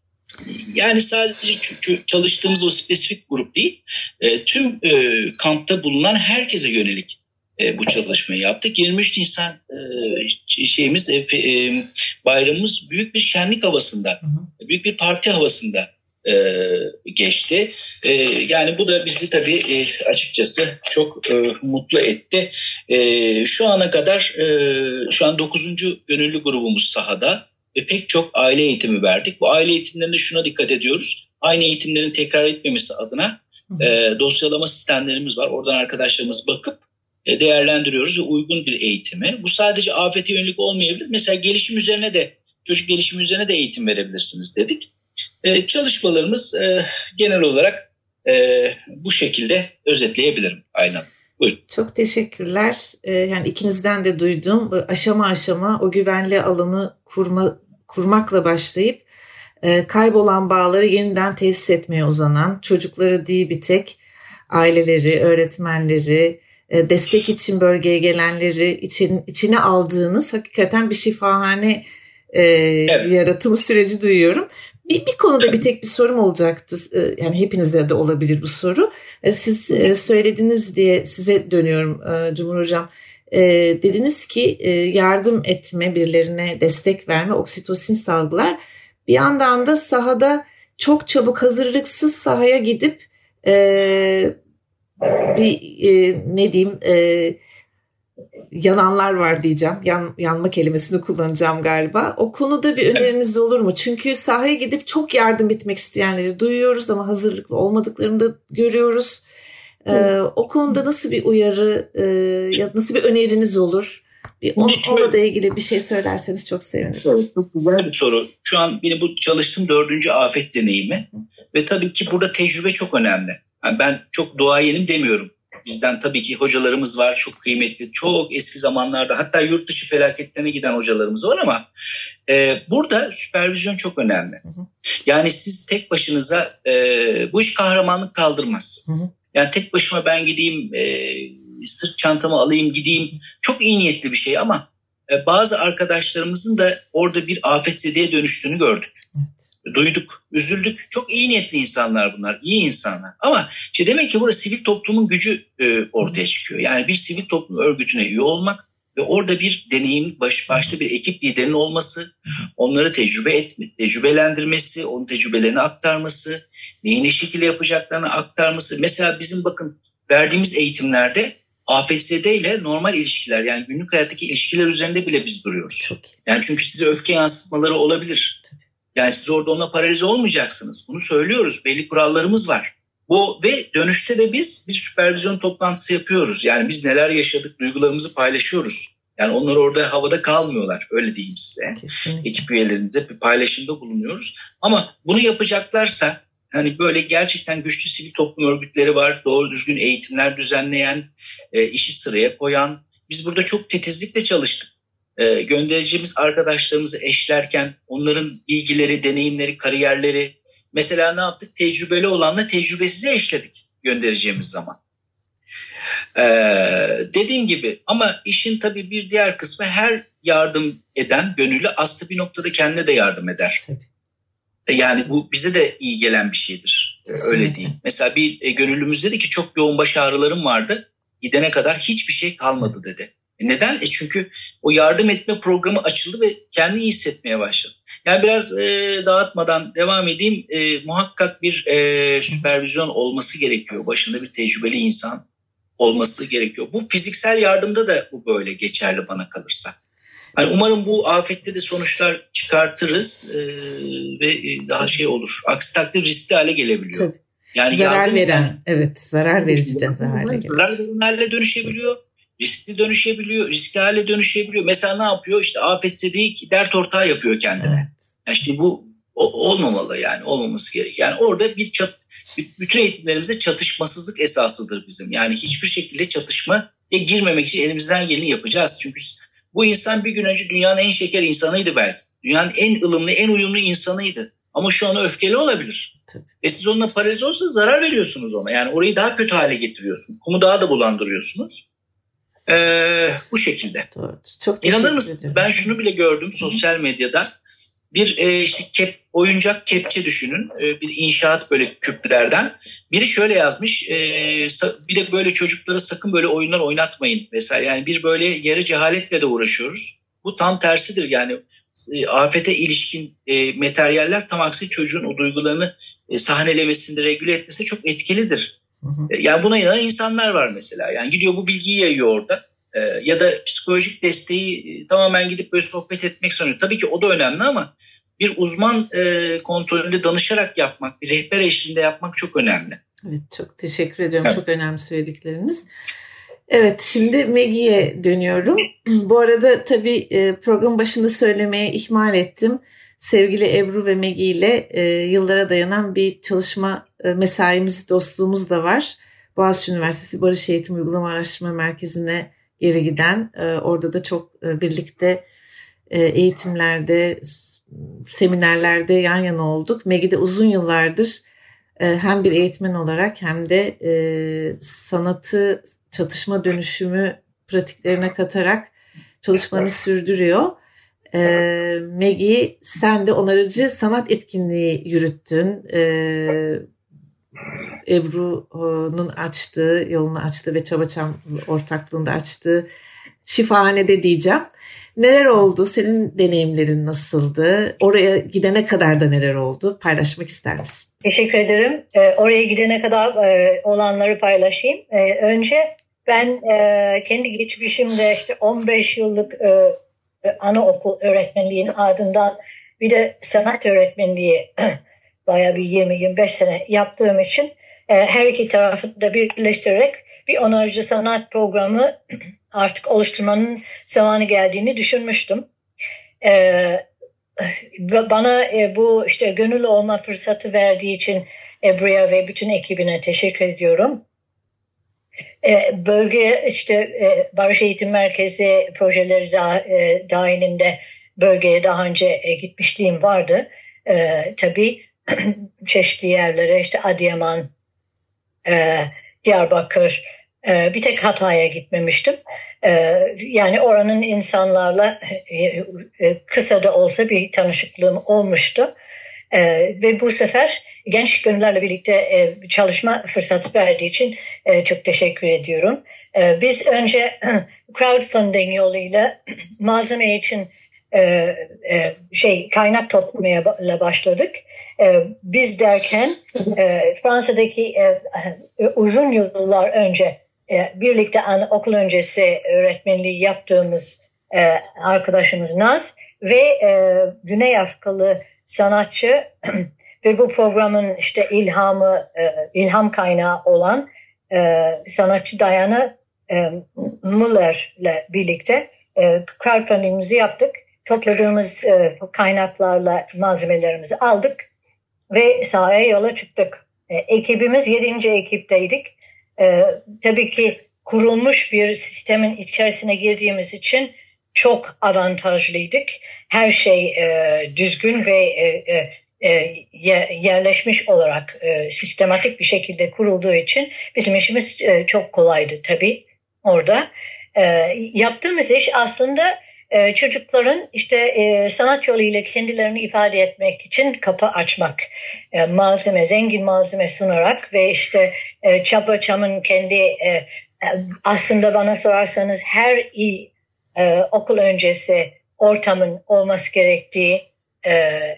Speaker 3: Yani sadece çalıştığımız o spesifik grup değil, e, tüm e, kampta bulunan herkese yönelik e, bu çalışmayı yaptık. 23 Nisan e, şeyimiz e, e, bayramımız büyük bir şenlik havasında, hı hı. büyük bir parti havasında e, geçti. E, yani bu da bizi tabii e, açıkçası çok e, mutlu etti. E, şu ana kadar e, şu an 9. gönüllü grubumuz sahada ve pek çok aile eğitimi verdik. Bu aile eğitimlerinde şuna dikkat ediyoruz. Aynı eğitimlerin tekrar etmemesi adına e, dosyalama sistemlerimiz var. Oradan arkadaşlarımız bakıp değerlendiriyoruz ve uygun bir eğitimi. Bu sadece afete yönelik olmayabilir. Mesela gelişim üzerine de çocuk gelişimi üzerine de eğitim verebilirsiniz dedik. E, çalışmalarımız e, genel olarak e, bu şekilde özetleyebilirim aynen. Buyurun.
Speaker 1: Çok teşekkürler. Yani ikinizden de duydum. Aşama aşama o güvenli alanı kurma, kurmakla başlayıp e, kaybolan bağları yeniden tesis etmeye uzanan çocukları değil bir tek aileleri, öğretmenleri, e, destek için bölgeye gelenleri için içine aldığınız hakikaten bir şifahane e, evet. yaratım süreci duyuyorum. Bir, bir konuda bir tek bir sorum olacaktı. E, yani hepinize de olabilir bu soru. E, siz e, söylediniz diye size dönüyorum Cumhur Hocam. Dediniz ki yardım etme, birilerine destek verme, oksitosin salgılar. Bir yandan da sahada çok çabuk hazırlıksız sahaya gidip bir ne diyeyim yananlar var diyeceğim. Yan, yanma kelimesini kullanacağım galiba. O konuda bir öneriniz olur mu? Çünkü sahaya gidip çok yardım etmek isteyenleri duyuyoruz ama hazırlıklı olmadıklarını da görüyoruz. Ee, o konuda nasıl bir uyarı e, ya nasıl bir öneriniz olur? Bir on, onunla da ilgili bir şey söylerseniz çok sevinirim.
Speaker 3: Çok güzel bir soru. Şu an benim bu çalıştığım dördüncü afet deneyimi ve tabii ki burada tecrübe çok önemli. Yani ben çok duayenim demiyorum Bizden tabii ki hocalarımız var çok kıymetli. Çok eski zamanlarda hatta yurt dışı felaketlerine giden hocalarımız var ama e, burada süpervizyon çok önemli. Yani siz tek başınıza e, bu iş kahramanlık kaldırmaz. Yani tek başıma ben gideyim e, sırt çantamı alayım gideyim çok iyi niyetli bir şey ama e, bazı arkadaşlarımızın da orada bir afetzedeye dönüştüğünü gördük. Evet duyduk, üzüldük. Çok iyi niyetli insanlar bunlar, iyi insanlar. Ama işte demek ki burada sivil toplumun gücü e, ortaya çıkıyor. Yani bir sivil toplum örgütüne üye olmak ve orada bir deneyim, baş, başta bir ekip liderinin olması, onları tecrübe etme, tecrübelendirmesi, onun tecrübelerini aktarması, neyi ne şekilde yapacaklarını aktarması. Mesela bizim bakın verdiğimiz eğitimlerde AFSD ile normal ilişkiler yani günlük hayattaki ilişkiler üzerinde bile biz duruyoruz. Yani çünkü size öfke yansıtmaları olabilir. Yani siz orada ona paralize olmayacaksınız. Bunu söylüyoruz. Belli kurallarımız var. Bu ve dönüşte de biz bir süpervizyon toplantısı yapıyoruz. Yani biz neler yaşadık, duygularımızı paylaşıyoruz. Yani onlar orada havada kalmıyorlar. Öyle diyeyim size. Kesinlikle. Ekip üyelerimize bir paylaşımda bulunuyoruz. Ama bunu yapacaklarsa hani böyle gerçekten güçlü sivil toplum örgütleri var. Doğru düzgün eğitimler düzenleyen, e, işi sıraya koyan. Biz burada çok titizlikle çalıştık. E, göndereceğimiz arkadaşlarımızı eşlerken onların bilgileri, deneyimleri, kariyerleri mesela ne yaptık? Tecrübeli olanla tecrübesizi eşledik göndereceğimiz zaman. Ee, dediğim gibi ama işin tabii bir diğer kısmı her yardım eden gönüllü aslında bir noktada kendine de yardım eder. Tabii. Yani bu bize de iyi gelen bir şeydir. Kesinlikle. Öyle diyeyim. Mesela bir e, gönüllümüz dedi ki çok yoğun baş ağrılarım vardı. Gidene kadar hiçbir şey kalmadı dedi. Neden? E çünkü o yardım etme programı açıldı ve kendi iyi hissetmeye başladı. Yani biraz e, dağıtmadan devam edeyim. E, muhakkak bir e, süpervizyon olması gerekiyor. Başında bir tecrübeli insan olması gerekiyor. Bu fiziksel yardımda da bu böyle geçerli bana kalırsa. Yani umarım bu afette de sonuçlar çıkartırız e, ve e, daha şey olur. Aksi takdirde riskli hale gelebiliyor. Tabii.
Speaker 1: Yani zarar veren, yani, evet zarar verici de hale
Speaker 3: gelebiliyor. Zarar hale dönüşebiliyor. Riskli dönüşebiliyor, riskli hale dönüşebiliyor. Mesela ne yapıyor? İşte afetse değil dert ortağı yapıyor kendine. Evet. Yani şimdi bu olmamalı yani olmaması gerek. Yani orada bir çat, bütün eğitimlerimizde çatışmasızlık esasıdır bizim. Yani hiçbir şekilde çatışma ve girmemek için elimizden geleni yapacağız. Çünkü bu insan bir gün önce dünyanın en şeker insanıydı belki. Dünyanın en ılımlı, en uyumlu insanıydı. Ama şu an öfkeli olabilir. Tabii. Ve siz onunla paralize olsa zarar veriyorsunuz ona. Yani orayı daha kötü hale getiriyorsunuz. Kumu daha da bulandırıyorsunuz. Ee, bu şekilde. Doğru. Çok İnanır mısın? Ben şunu bile gördüm sosyal medyada bir e, işte kep, oyuncak kepçe düşünün. E, bir inşaat böyle küplerden. Biri şöyle yazmış. E, bir de böyle çocuklara sakın böyle oyunlar oynatmayın mesela. Yani bir böyle yarı cehaletle de uğraşıyoruz. Bu tam tersidir yani e, afete ilişkin e, materyaller tam aksi çocuğun o duygularını e, sahnelemesinde regüle etmesi çok etkilidir. Hı hı. E, yani buna inanan insanlar var mesela. Yani gidiyor bu bilgiyi yayıyor orada. E, ya da psikolojik desteği e, tamamen gidip böyle sohbet etmek sanıyor. Tabii ki o da önemli ama bir uzman e, kontrolünde danışarak yapmak, bir rehber eşliğinde yapmak çok önemli.
Speaker 1: Evet çok teşekkür ediyorum. Evet. Çok önemli söyledikleriniz. Evet şimdi Maggie'ye dönüyorum. Bu arada tabii e, program başında söylemeye ihmal ettim. Sevgili Ebru ve Maggie ile yıllara dayanan bir çalışma mesaimiz, dostluğumuz da var. Boğaziçi Üniversitesi Barış Eğitim Uygulama Araştırma Merkezi'ne geri giden. Orada da çok birlikte eğitimlerde, seminerlerde yan yana olduk. Megi'de uzun yıllardır e, hem bir eğitmen olarak hem de e, sanatı çatışma dönüşümü pratiklerine katarak çalışmalarını sürdürüyor. E, Megi sen de onarıcı sanat etkinliği yürüttün. Ebru'nun açtığı, yolunu açtığı ve Çabaçam ortaklığında açtığı şifahanede diyeceğim. Neler oldu? Senin deneyimlerin nasıldı? Oraya gidene kadar da neler oldu? Paylaşmak ister misin?
Speaker 4: Teşekkür ederim. Ee, oraya gidene kadar e, olanları paylaşayım. Ee, önce ben e, kendi geçmişimde işte 15 yıllık e, e, anaokul öğretmenliğinin ardından bir de sanat öğretmenliği bayağı bir 20-25 sene yaptığım için e, her iki tarafı da birleştirerek bir onarıcı sanat programı artık oluşturmanın zamanı geldiğini düşünmüştüm. Bana e, bu işte gönüllü olma fırsatı verdiği için Ebru'ya ve bütün ekibine teşekkür ediyorum. Ee, bölge işte e, Barış Eğitim Merkezi projeleri da, e, dahilinde bölgeye daha önce e, gitmişliğim vardı. E, tabii çeşitli yerlere işte Adıyaman, e, Diyarbakır, e, bir tek Hatay'a gitmemiştim. Ee, yani oranın insanlarla e, e, kısa da olsa bir tanışıklığım olmuştu. Ee, ve bu sefer genç gönüllerle birlikte e, çalışma fırsatı verdiği için çok teşekkür ediyorum. Ee, biz önce crowdfunding yoluyla malzeme için şey kaynak toplamaya başladık. Biz derken Fransa'daki uzun yıllar önce e, birlikte okul öncesi öğretmenliği yaptığımız e, arkadaşımız Naz ve e, Güney Afrikalı sanatçı ve bu programın işte ilhamı, e, ilham kaynağı olan e, sanatçı Diana e, ile birlikte e, crowdfundingimizi yaptık. Topladığımız e, kaynaklarla malzemelerimizi aldık ve sahaya yola çıktık. E, ekibimiz yedinci ekipteydik. E, tabii ki kurulmuş bir sistemin içerisine girdiğimiz için çok avantajlıydık. Her şey e, düzgün ve e, e, e yerleşmiş olarak e, sistematik bir şekilde kurulduğu için bizim işimiz e, çok kolaydı tabii orada. E, yaptığımız iş aslında e, çocukların işte e, sanat yoluyla kendilerini ifade etmek için kapı açmak, e, malzeme, zengin malzeme sunarak ve işte e, Çapa Çam'ın kendi e, aslında bana sorarsanız her iyi e, okul öncesi ortamın olması gerektiği e,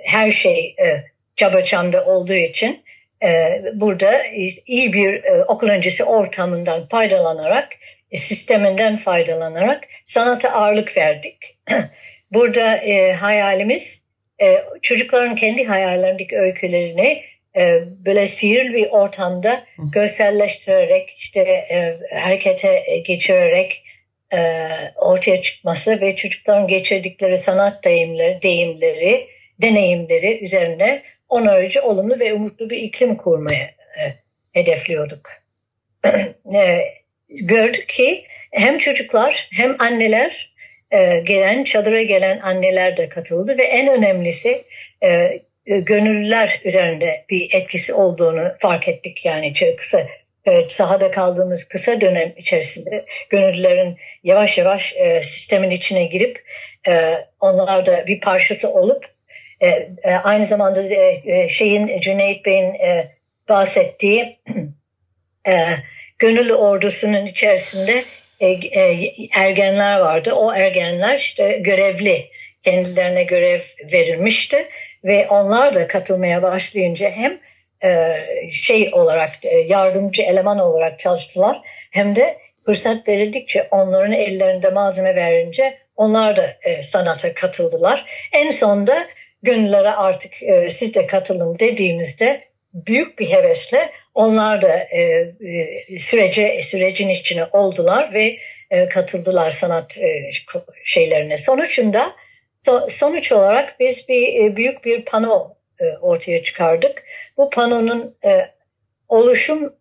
Speaker 4: her şey e, Çapa Çam'da olduğu için e, burada iyi bir e, okul öncesi ortamından faydalanarak e, sisteminden faydalanarak sanata ağırlık verdik. Burada e, hayalimiz e, çocukların kendi hayallerindeki öykülerini e, böyle sihirli bir ortamda görselleştirerek işte e, harekete geçirerek e, ortaya çıkması ve çocukların geçirdikleri sanat deyimleri, deyimleri, deneyimleri üzerine onarıcı, olumlu ve umutlu bir iklim kurmaya e, hedefliyorduk. e, gördük ki hem çocuklar hem anneler e, gelen çadıra gelen anneler de katıldı ve en önemlisi e, gönüllüler üzerinde bir etkisi olduğunu fark ettik. Yani kısa evet, sahada kaldığımız kısa dönem içerisinde gönüllülerin yavaş yavaş e, sistemin içine girip e, onlar da bir parçası olup e, e, aynı zamanda e, e şeyin Cüneyt Bey'in e, bahsettiği e, gönüllü ordusunun içerisinde e, e, ergenler vardı. O ergenler işte görevli, kendilerine görev verilmişti ve onlar da katılmaya başlayınca hem e, şey olarak yardımcı eleman olarak çalıştılar hem de fırsat verildikçe onların ellerinde malzeme verince onlar da sanata katıldılar. En sonda gönüllere artık siz de katılın dediğimizde büyük bir hevesle onlar da e, e, sürece sürecin içine oldular ve e, katıldılar sanat e, şeylerine. Sonuçunda so, sonuç olarak biz bir e, büyük bir pano e, ortaya çıkardık. Bu panonun e, oluşum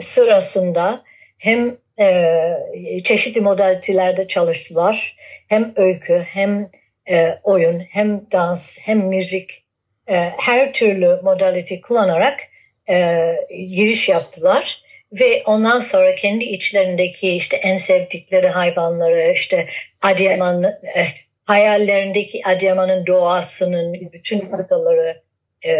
Speaker 4: sırasında hem e, çeşitli modalitelerde çalıştılar. Hem öykü, hem e, oyun, hem dans, hem müzik, e, her türlü modalite kullanarak e, giriş yaptılar. Ve ondan sonra kendi içlerindeki işte en sevdikleri hayvanları işte Adıyaman e, hayallerindeki Adıyaman'ın doğasının bütün adaları e,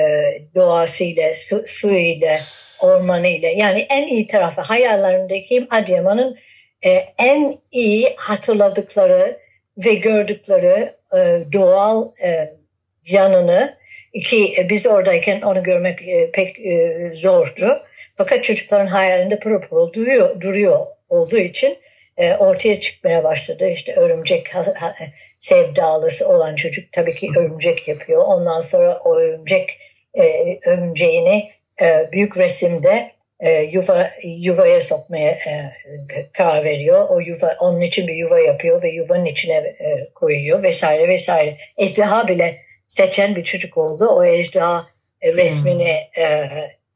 Speaker 4: doğasıyla, su, suyuyla, ormanıyla yani en iyi tarafı hayallerindeki Adıyaman'ın e, en iyi hatırladıkları ve gördükleri e, doğal e, yanını ki e, biz oradayken onu görmek e, pek e, zordu. Fakat çocukların hayalinde pırıl pırıl duruyor, duruyor olduğu için ortaya çıkmaya başladı. İşte örümcek sevdalısı olan çocuk tabii ki örümcek yapıyor. Ondan sonra o örümcek örümceğini büyük resimde yuva yuvaya sokmaya karar veriyor. O yuva onun için bir yuva yapıyor ve yuvanın içine koyuyor vesaire vesaire. Ejderha bile seçen bir çocuk oldu. O ejderha e, resmini hmm. e,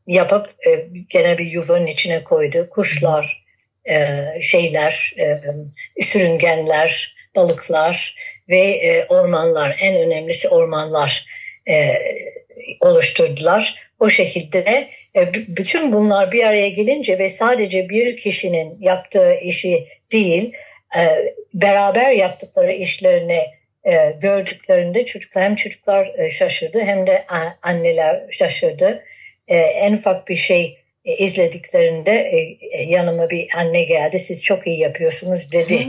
Speaker 4: yapıp e, gene bir yuvanın içine koydu. Kuşlar, e, şeyler, e, sürüngenler, balıklar ve e, ormanlar, en önemlisi ormanlar e, oluşturdular. O şekilde e, bütün bunlar bir araya gelince ve sadece bir kişinin yaptığı işi değil, e, beraber yaptıkları işlerini e, gördüklerinde çocuklar hem çocuklar e, şaşırdı hem de anneler şaşırdı. E, en ufak bir şey e, izlediklerinde e, yanıma bir anne geldi. Siz çok iyi yapıyorsunuz dedi.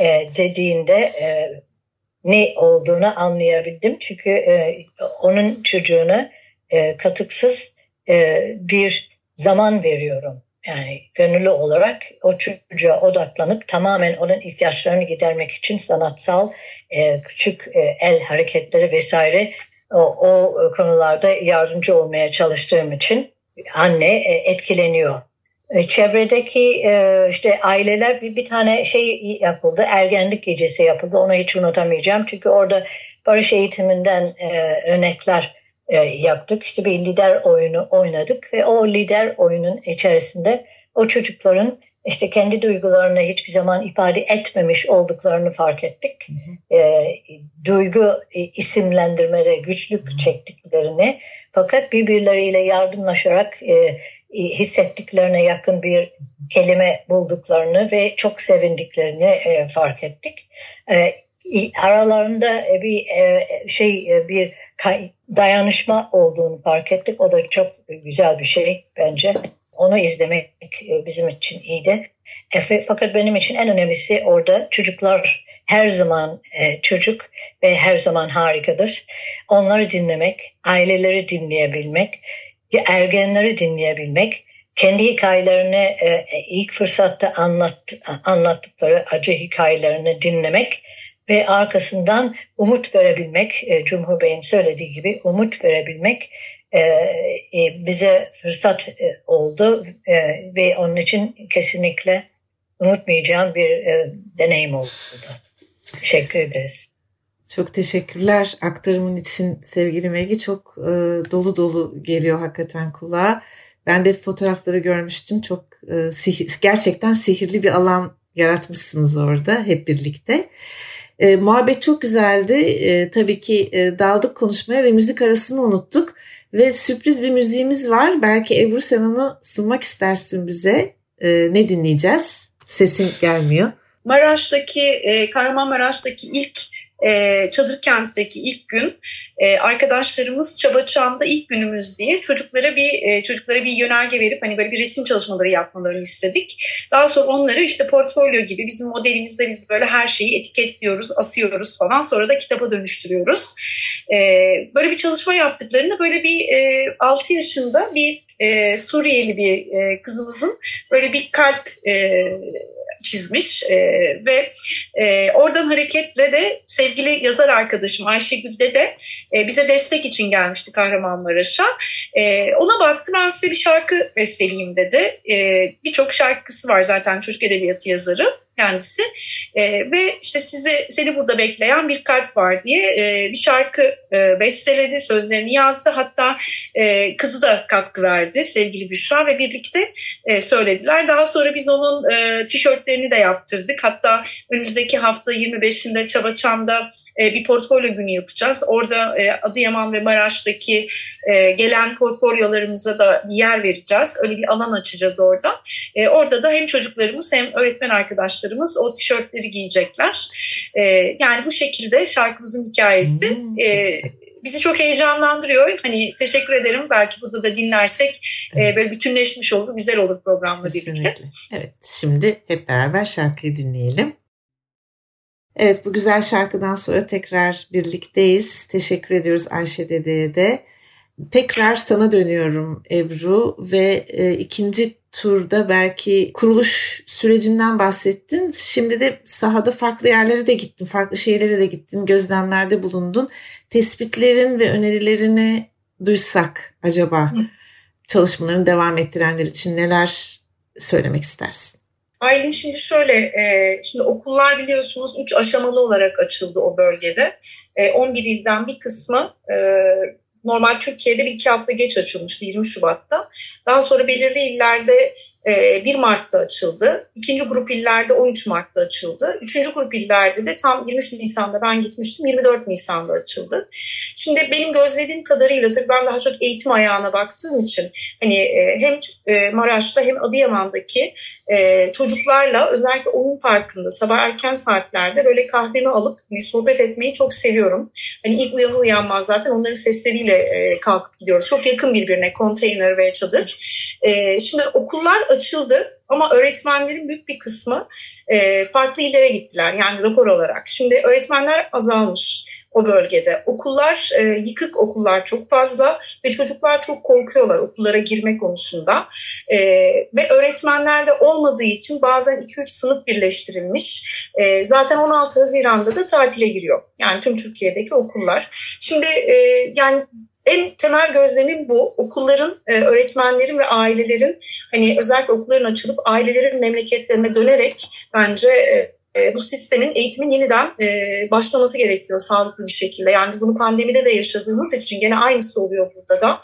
Speaker 4: e, dediğinde e, ne olduğunu anlayabildim. Çünkü e, onun çocuğuna e, katıksız e, bir zaman veriyorum yani gönüllü olarak o çocuğa odaklanıp tamamen onun ihtiyaçlarını gidermek için sanatsal e, küçük e, el hareketleri vesaire o, o konularda yardımcı olmaya çalıştığım için anne e, etkileniyor. E, çevredeki e, işte aileler bir, bir tane şey yapıldı, ergenlik gecesi yapıldı. Onu hiç unutamayacağım. Çünkü orada barış eğitiminden örnekler yaptık. İşte bir lider oyunu oynadık ve o lider oyunun içerisinde o çocukların işte kendi duygularını hiçbir zaman ifade etmemiş olduklarını fark ettik. Hı hı. E, duygu isimlendirmede güçlük çektiklerini fakat birbirleriyle yardımlaşarak e, hissettiklerine yakın bir kelime bulduklarını ve çok sevindiklerini e, fark ettik. E, aralarında bir e, şey e, bir dayanışma olduğunu fark ettik. O da çok güzel bir şey bence. Onu izlemek e, bizim için iyiydi. E, fakat benim için en önemlisi orada çocuklar her zaman e, çocuk ve her zaman harikadır. Onları dinlemek, aileleri dinleyebilmek, ergenleri dinleyebilmek, kendi hikayelerini ilk fırsatta anlat, anlattıkları acı hikayelerini dinlemek ve arkasından umut verebilmek, Cumhur Bey'in söylediği gibi umut verebilmek e, e, bize fırsat e, oldu e, ve onun için kesinlikle unutmayacağım bir e, deneyim oldu. Teşekkür ederiz.
Speaker 1: Çok teşekkürler aktarımın için sevgili Megi. Çok e, dolu dolu geliyor hakikaten kulağa. Ben de fotoğrafları görmüştüm. Çok e, sihir, gerçekten sihirli bir alan yaratmışsınız orada hep birlikte. E, muhabbet çok güzeldi. E, tabii ki e, daldık konuşmaya ve müzik arasını unuttuk. Ve sürpriz bir müziğimiz var. Belki Ebru sen onu sunmak istersin bize. Ee, ne dinleyeceğiz? Sesin gelmiyor.
Speaker 2: Maraş'taki, e, Kahramanmaraş'taki ilk e, çadır kentteki ilk gün e, arkadaşlarımız Çabaçam'da ilk günümüz diye çocuklara bir e, çocuklara bir yönerge verip hani böyle bir resim çalışmaları yapmalarını istedik. Daha sonra onları işte portfolyo gibi bizim modelimizde biz böyle her şeyi etiketliyoruz, asıyoruz falan. Sonra da kitaba dönüştürüyoruz. E, böyle bir çalışma yaptıklarında böyle bir e, 6 yaşında bir e, Suriyeli bir e, kızımızın böyle bir kalp e, çizmiş e, ve e, oradan hareketle de sevgili yazar arkadaşım Ayşegül de de e, bize destek için gelmişti Kahramanmaraş'a. E, ona baktı ben size bir şarkı besteleyeyim dedi. E, Birçok şarkısı var zaten çocuk edebiyatı yazarı kendisi. E, ve işte size seni burada bekleyen bir kalp var diye e, bir şarkı e, besteledi sözlerini yazdı. Hatta e, kızı da katkı verdi sevgili Büşra ve birlikte e, söylediler. Daha sonra biz onun e, tişörtlerini de yaptırdık. Hatta önümüzdeki hafta 25'inde Çabaçam'da e, bir portfolyo günü yapacağız. Orada e, Adıyaman ve Maraş'taki e, gelen portfolyolarımıza da bir yer vereceğiz. Öyle bir alan açacağız orada e, orada da hem çocuklarımız hem öğretmen arkadaşlarımız arkadaşlarımız o tişörtleri giyecekler. E, yani bu şekilde şarkımızın hikayesi hmm, e, bizi çok heyecanlandırıyor. Hani teşekkür ederim. Belki burada da dinlersek e, evet. e, böyle bütünleşmiş olur, güzel olur programla Kesinlikle. birlikte.
Speaker 1: Evet, şimdi hep beraber şarkıyı dinleyelim. Evet, bu güzel şarkıdan sonra tekrar birlikteyiz. Teşekkür ediyoruz Ayşe Dede'ye de. Tekrar sana dönüyorum Ebru ve e, ikinci turda belki kuruluş sürecinden bahsettin. Şimdi de sahada farklı yerlere de gittin, farklı şeylere de gittin, gözlemlerde bulundun. Tespitlerin ve önerilerini duysak acaba çalışmalarını devam ettirenler için neler söylemek istersin?
Speaker 2: Aylin şimdi şöyle, e, şimdi okullar biliyorsunuz üç aşamalı olarak açıldı o bölgede. 11 e, ilden bir kısmı e, normal Türkiye'de bir iki hafta geç açılmıştı 20 Şubat'ta. Daha sonra belirli illerde 1 e, Mart'ta açıldı. İkinci grup illerde 13 Mart'ta açıldı. Üçüncü grup illerde de tam 23 Nisan'da ben gitmiştim 24 Nisan'da açıldı. Şimdi benim gözlediğim kadarıyla tabii ben daha çok eğitim ayağına baktığım için hani e, hem e, Maraş'ta hem Adıyaman'daki çocuklarla özellikle oyun parkında sabah erken saatlerde böyle kahvemi alıp bir sohbet etmeyi çok seviyorum. Hani ilk uyanır uyanmaz zaten onların sesleriyle kalkıp gidiyoruz. Çok yakın birbirine konteyner ve çadır. Şimdi okullar açıldı ama öğretmenlerin büyük bir kısmı e, farklı illere gittiler yani rapor olarak. Şimdi öğretmenler azalmış. o bölgede. Okullar e, yıkık okullar çok fazla ve çocuklar çok korkuyorlar okullara girme konusunda. E, ve öğretmenler de olmadığı için bazen 2-3 sınıf birleştirilmiş. E, zaten 16 Haziran'da da tatile giriyor. Yani tüm Türkiye'deki okullar. Şimdi e, yani en temel gözlemim bu. Okulların, e, öğretmenlerin ve ailelerin hani özellikle okulların açılıp ailelerin memleketlerine dönerek bence e, e, bu sistemin eğitimin yeniden başlaması gerekiyor sağlıklı bir şekilde. Yani biz bunu pandemide de yaşadığımız için gene aynısı oluyor burada da.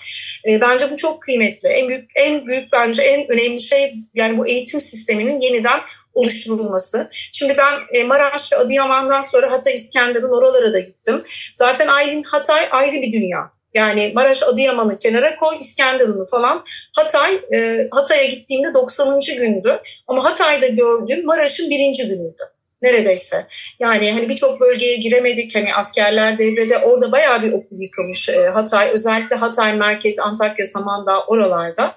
Speaker 2: Bence bu çok kıymetli. En büyük en büyük bence en önemli şey yani bu eğitim sisteminin yeniden oluşturulması. Şimdi ben Maraş ve Adıyaman'dan sonra Hatay İskenderun oralara da gittim. Zaten Aylin Hatay ayrı bir dünya. Yani Maraş Adıyaman'ı kenara koy, İskenderun'u falan. Hatay, e, Hatay'a gittiğimde 90. gündü. Ama Hatay'da gördüğüm Maraş'ın birinci günüydü neredeyse. Yani hani birçok bölgeye giremedik. Hani askerler devrede orada bayağı bir okul yıkılmış e, Hatay. Özellikle Hatay merkez, Antakya, Samandağ oralarda.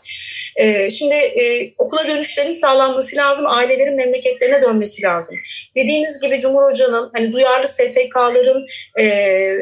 Speaker 2: E, şimdi e, okula dönüşlerin sağlanması lazım. Ailelerin memleketlerine dönmesi lazım. Dediğiniz gibi Cumhur Hoca'nın hani duyarlı STK'ların e,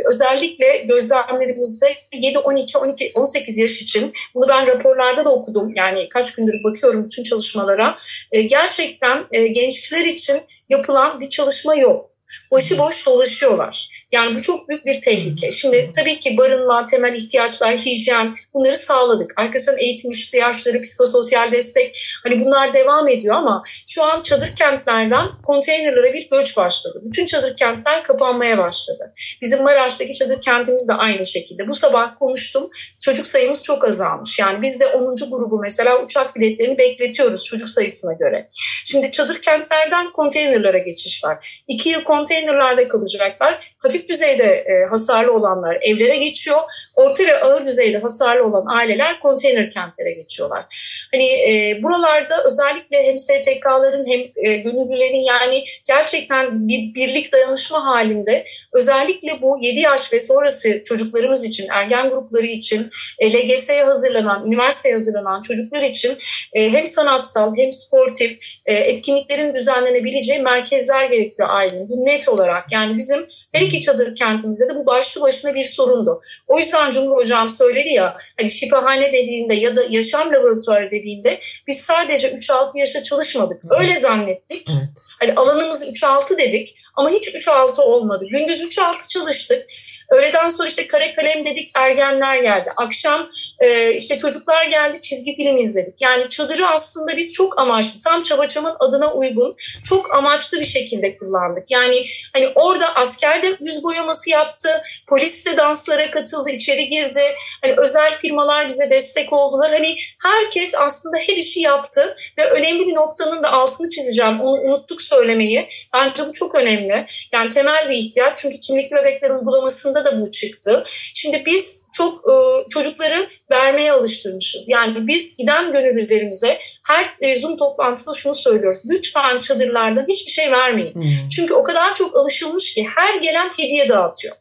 Speaker 2: özellikle gözlemlerimizde 7, 12, 12, 18 yaş için bunu ben raporlarda da okudum. Yani kaç gündür bakıyorum bütün çalışmalara. E, gerçekten e, gençler için yapılan bir çalışma yok. Başıboş dolaşıyorlar. Yani bu çok büyük bir tehlike. Şimdi tabii ki barınma, temel ihtiyaçlar, hijyen bunları sağladık. Arkasından eğitim ihtiyaçları, psikososyal destek hani bunlar devam ediyor ama şu an çadır kentlerden konteynerlara bir göç başladı. Bütün çadır kentler kapanmaya başladı. Bizim Maraş'taki çadır kentimiz de aynı şekilde. Bu sabah konuştum. Çocuk sayımız çok azalmış. Yani biz de 10. grubu mesela uçak biletlerini bekletiyoruz çocuk sayısına göre. Şimdi çadır kentlerden konteynerlara geçiş var. İki yıl konteynerlarda kalacaklar. Hafif düzeyde e, hasarlı olanlar evlere geçiyor. Orta ve ağır düzeyde hasarlı olan aileler konteyner kentlere geçiyorlar. Hani e, buralarda özellikle hem STK'ların hem e, gönüllülerin yani gerçekten bir birlik dayanışma halinde özellikle bu 7 yaş ve sonrası çocuklarımız için, ergen grupları için, e, LGS'ye hazırlanan, üniversiteye hazırlanan çocuklar için e, hem sanatsal hem sportif e, etkinliklerin düzenlenebileceği merkezler gerekiyor ailenin. Net olarak yani bizim her iki çadır kentimizde de bu başlı başına bir sorundu. O yüzden Cumhur Hocam söyledi ya hani şifahane dediğinde ya da yaşam laboratuvarı dediğinde biz sadece 3-6 yaşa çalışmadık. Öyle zannettik. Evet. Hani alanımız 3-6 dedik ama hiç 3-6 olmadı. Gündüz 3-6 çalıştık. Öğleden sonra işte kare kalem dedik ergenler geldi. Akşam e, işte çocuklar geldi çizgi film izledik. Yani çadırı aslında biz çok amaçlı tam Çabaçam'ın adına uygun çok amaçlı bir şekilde kullandık. Yani hani orada asker de yüz boyaması yaptı. Polis de danslara katıldı içeri girdi. Hani özel firmalar bize destek oldular. Hani herkes aslında her işi yaptı ve önemli bir noktanın da altını çizeceğim. Onu unuttuk söylemeyi. Bence bu çok önemli. Yani temel bir ihtiyaç. Çünkü kimlikli bebekler uygulamasında da bu çıktı. Şimdi biz çok e, çocukları vermeye alıştırmışız. Yani biz giden gönüllülerimize her e, Zoom toplantısında şunu söylüyoruz. Lütfen çadırlardan hiçbir şey vermeyin. Hmm. Çünkü o kadar çok alışılmış ki her gelen hediye dağıtıyor.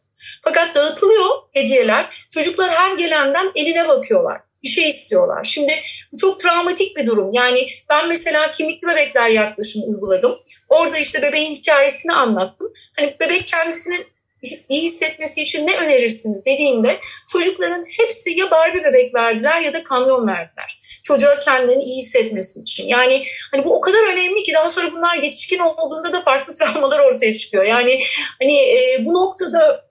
Speaker 2: Fakat dağıtılıyor hediyeler. Çocuklar her gelenden eline bakıyorlar bir şey istiyorlar. Şimdi bu çok travmatik bir durum. Yani ben mesela kimlikli bebekler yaklaşımı uyguladım. Orada işte bebeğin hikayesini anlattım. Hani bebek kendisini iyi hissetmesi için ne önerirsiniz dediğimde çocukların hepsi ya Barbie bebek verdiler ya da kamyon verdiler. Çocuğa kendini iyi hissetmesi için. Yani hani bu o kadar önemli ki daha sonra bunlar yetişkin olduğunda da farklı travmalar ortaya çıkıyor. Yani hani e, bu noktada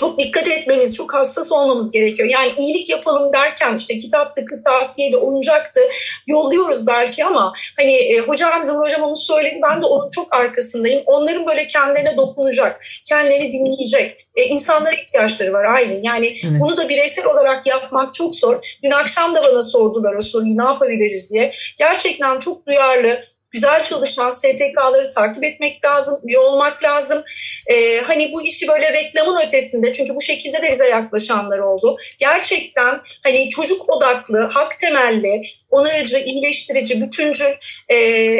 Speaker 2: çok dikkat etmemiz, çok hassas olmamız gerekiyor. Yani iyilik yapalım derken işte kitaptı, kırtasiyeydi, oyuncaktı yolluyoruz belki ama hani e, hocam, Cumhur Hocam onu söyledi ben de onun çok arkasındayım. Onların böyle kendilerine dokunacak, kendilerini dinleyecek e, insanlara ihtiyaçları var Aylin. Yani evet. bunu da bireysel olarak yapmak çok zor. Dün akşam da bana sordular o soruyu ne yapabiliriz diye. Gerçekten çok duyarlı, güzel çalışan STK'ları takip etmek lazım, üye olmak lazım. Ee, hani bu işi böyle reklamın ötesinde çünkü bu şekilde de bize yaklaşanlar oldu. Gerçekten hani çocuk odaklı, hak temelli, onarıcı, iyileştirici, bütüncül, e,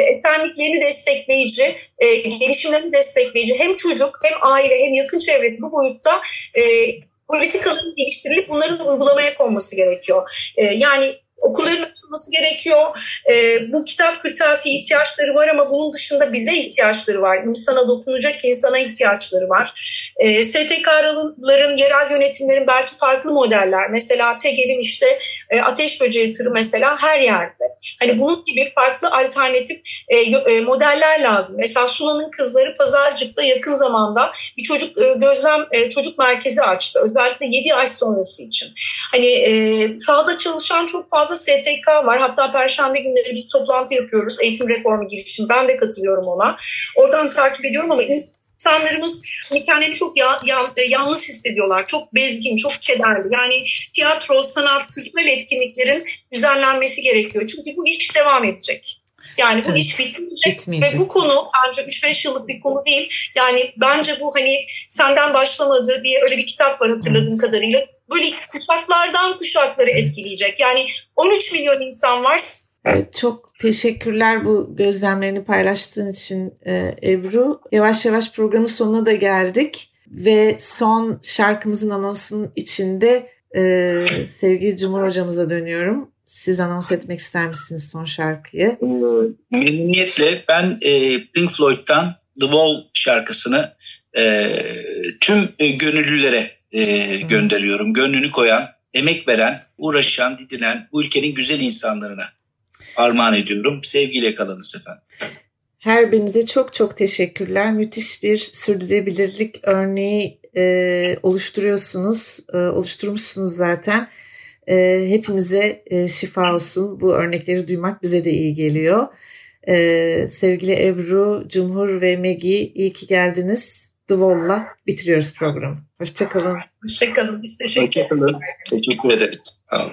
Speaker 2: esenliklerini destekleyici, e, gelişimlerini destekleyici hem çocuk hem aile hem yakın çevresi bu boyutta e, politikaların geliştirilip bunların uygulamaya konması gerekiyor. E, yani Okulların açılması gerekiyor. E, bu kitap kırtasiye ihtiyaçları var ama bunun dışında bize ihtiyaçları var. İnsana dokunacak insana ihtiyaçları var. E, STK'ların, yerel yönetimlerin belki farklı modeller. Mesela TEGEV'in işte e, ateş böceği tırı mesela her yerde. Hani bunun gibi farklı alternatif e, e, modeller lazım. Mesela Sula'nın kızları Pazarcık'ta yakın zamanda bir çocuk e, gözlem e, çocuk merkezi açtı. Özellikle 7 yaş sonrası için. Hani e, sahada çalışan çok fazla STK var. Hatta Perşembe günleri biz toplantı yapıyoruz. Eğitim reformu girişim. Ben de katılıyorum ona. Oradan takip ediyorum ama insanlarımız hani kendini çok ya, ya, e, yalnız hissediyorlar. Çok bezgin, çok kederli. Yani tiyatro, sanat, kültürel etkinliklerin düzenlenmesi gerekiyor. Çünkü bu iş devam edecek. Yani bu evet, iş bitmeyecek. bitmeyecek ve bu konu bence 3-5 yıllık bir konu değil. Yani bence bu hani senden başlamadı diye öyle bir kitap var hatırladığım evet. kadarıyla. Böyle kuşaklardan kuşakları etkileyecek. Yani 13 milyon insan var.
Speaker 1: Evet, çok teşekkürler bu gözlemlerini paylaştığın için e, Ebru. Yavaş yavaş programın sonuna da geldik. Ve son şarkımızın anonsunun içinde e, sevgili Cumhur hocamıza dönüyorum. Siz anons etmek ister misiniz son şarkıyı?
Speaker 3: Memnuniyetle ben e, Pink Floyd'dan The Wall şarkısını e, tüm e, gönüllülere e, gönderiyorum. Gönlünü koyan, emek veren, uğraşan, didinen bu ülkenin güzel insanlarına armağan ediyorum. Sevgiyle kalınız efendim.
Speaker 1: Her birinize çok çok teşekkürler. Müthiş bir sürdürülebilirlik örneği e, oluşturuyorsunuz, e, oluşturmuşsunuz zaten. E, hepimize e, şifa olsun. Bu örnekleri duymak bize de iyi geliyor. E, sevgili Ebru, Cumhur ve Megi iyi ki geldiniz. The bitiriyoruz programı. Hoşçakalın.
Speaker 2: Hoşçakalın. Biz teşekkür
Speaker 3: ederiz. Teşekkür ederiz. Tamam.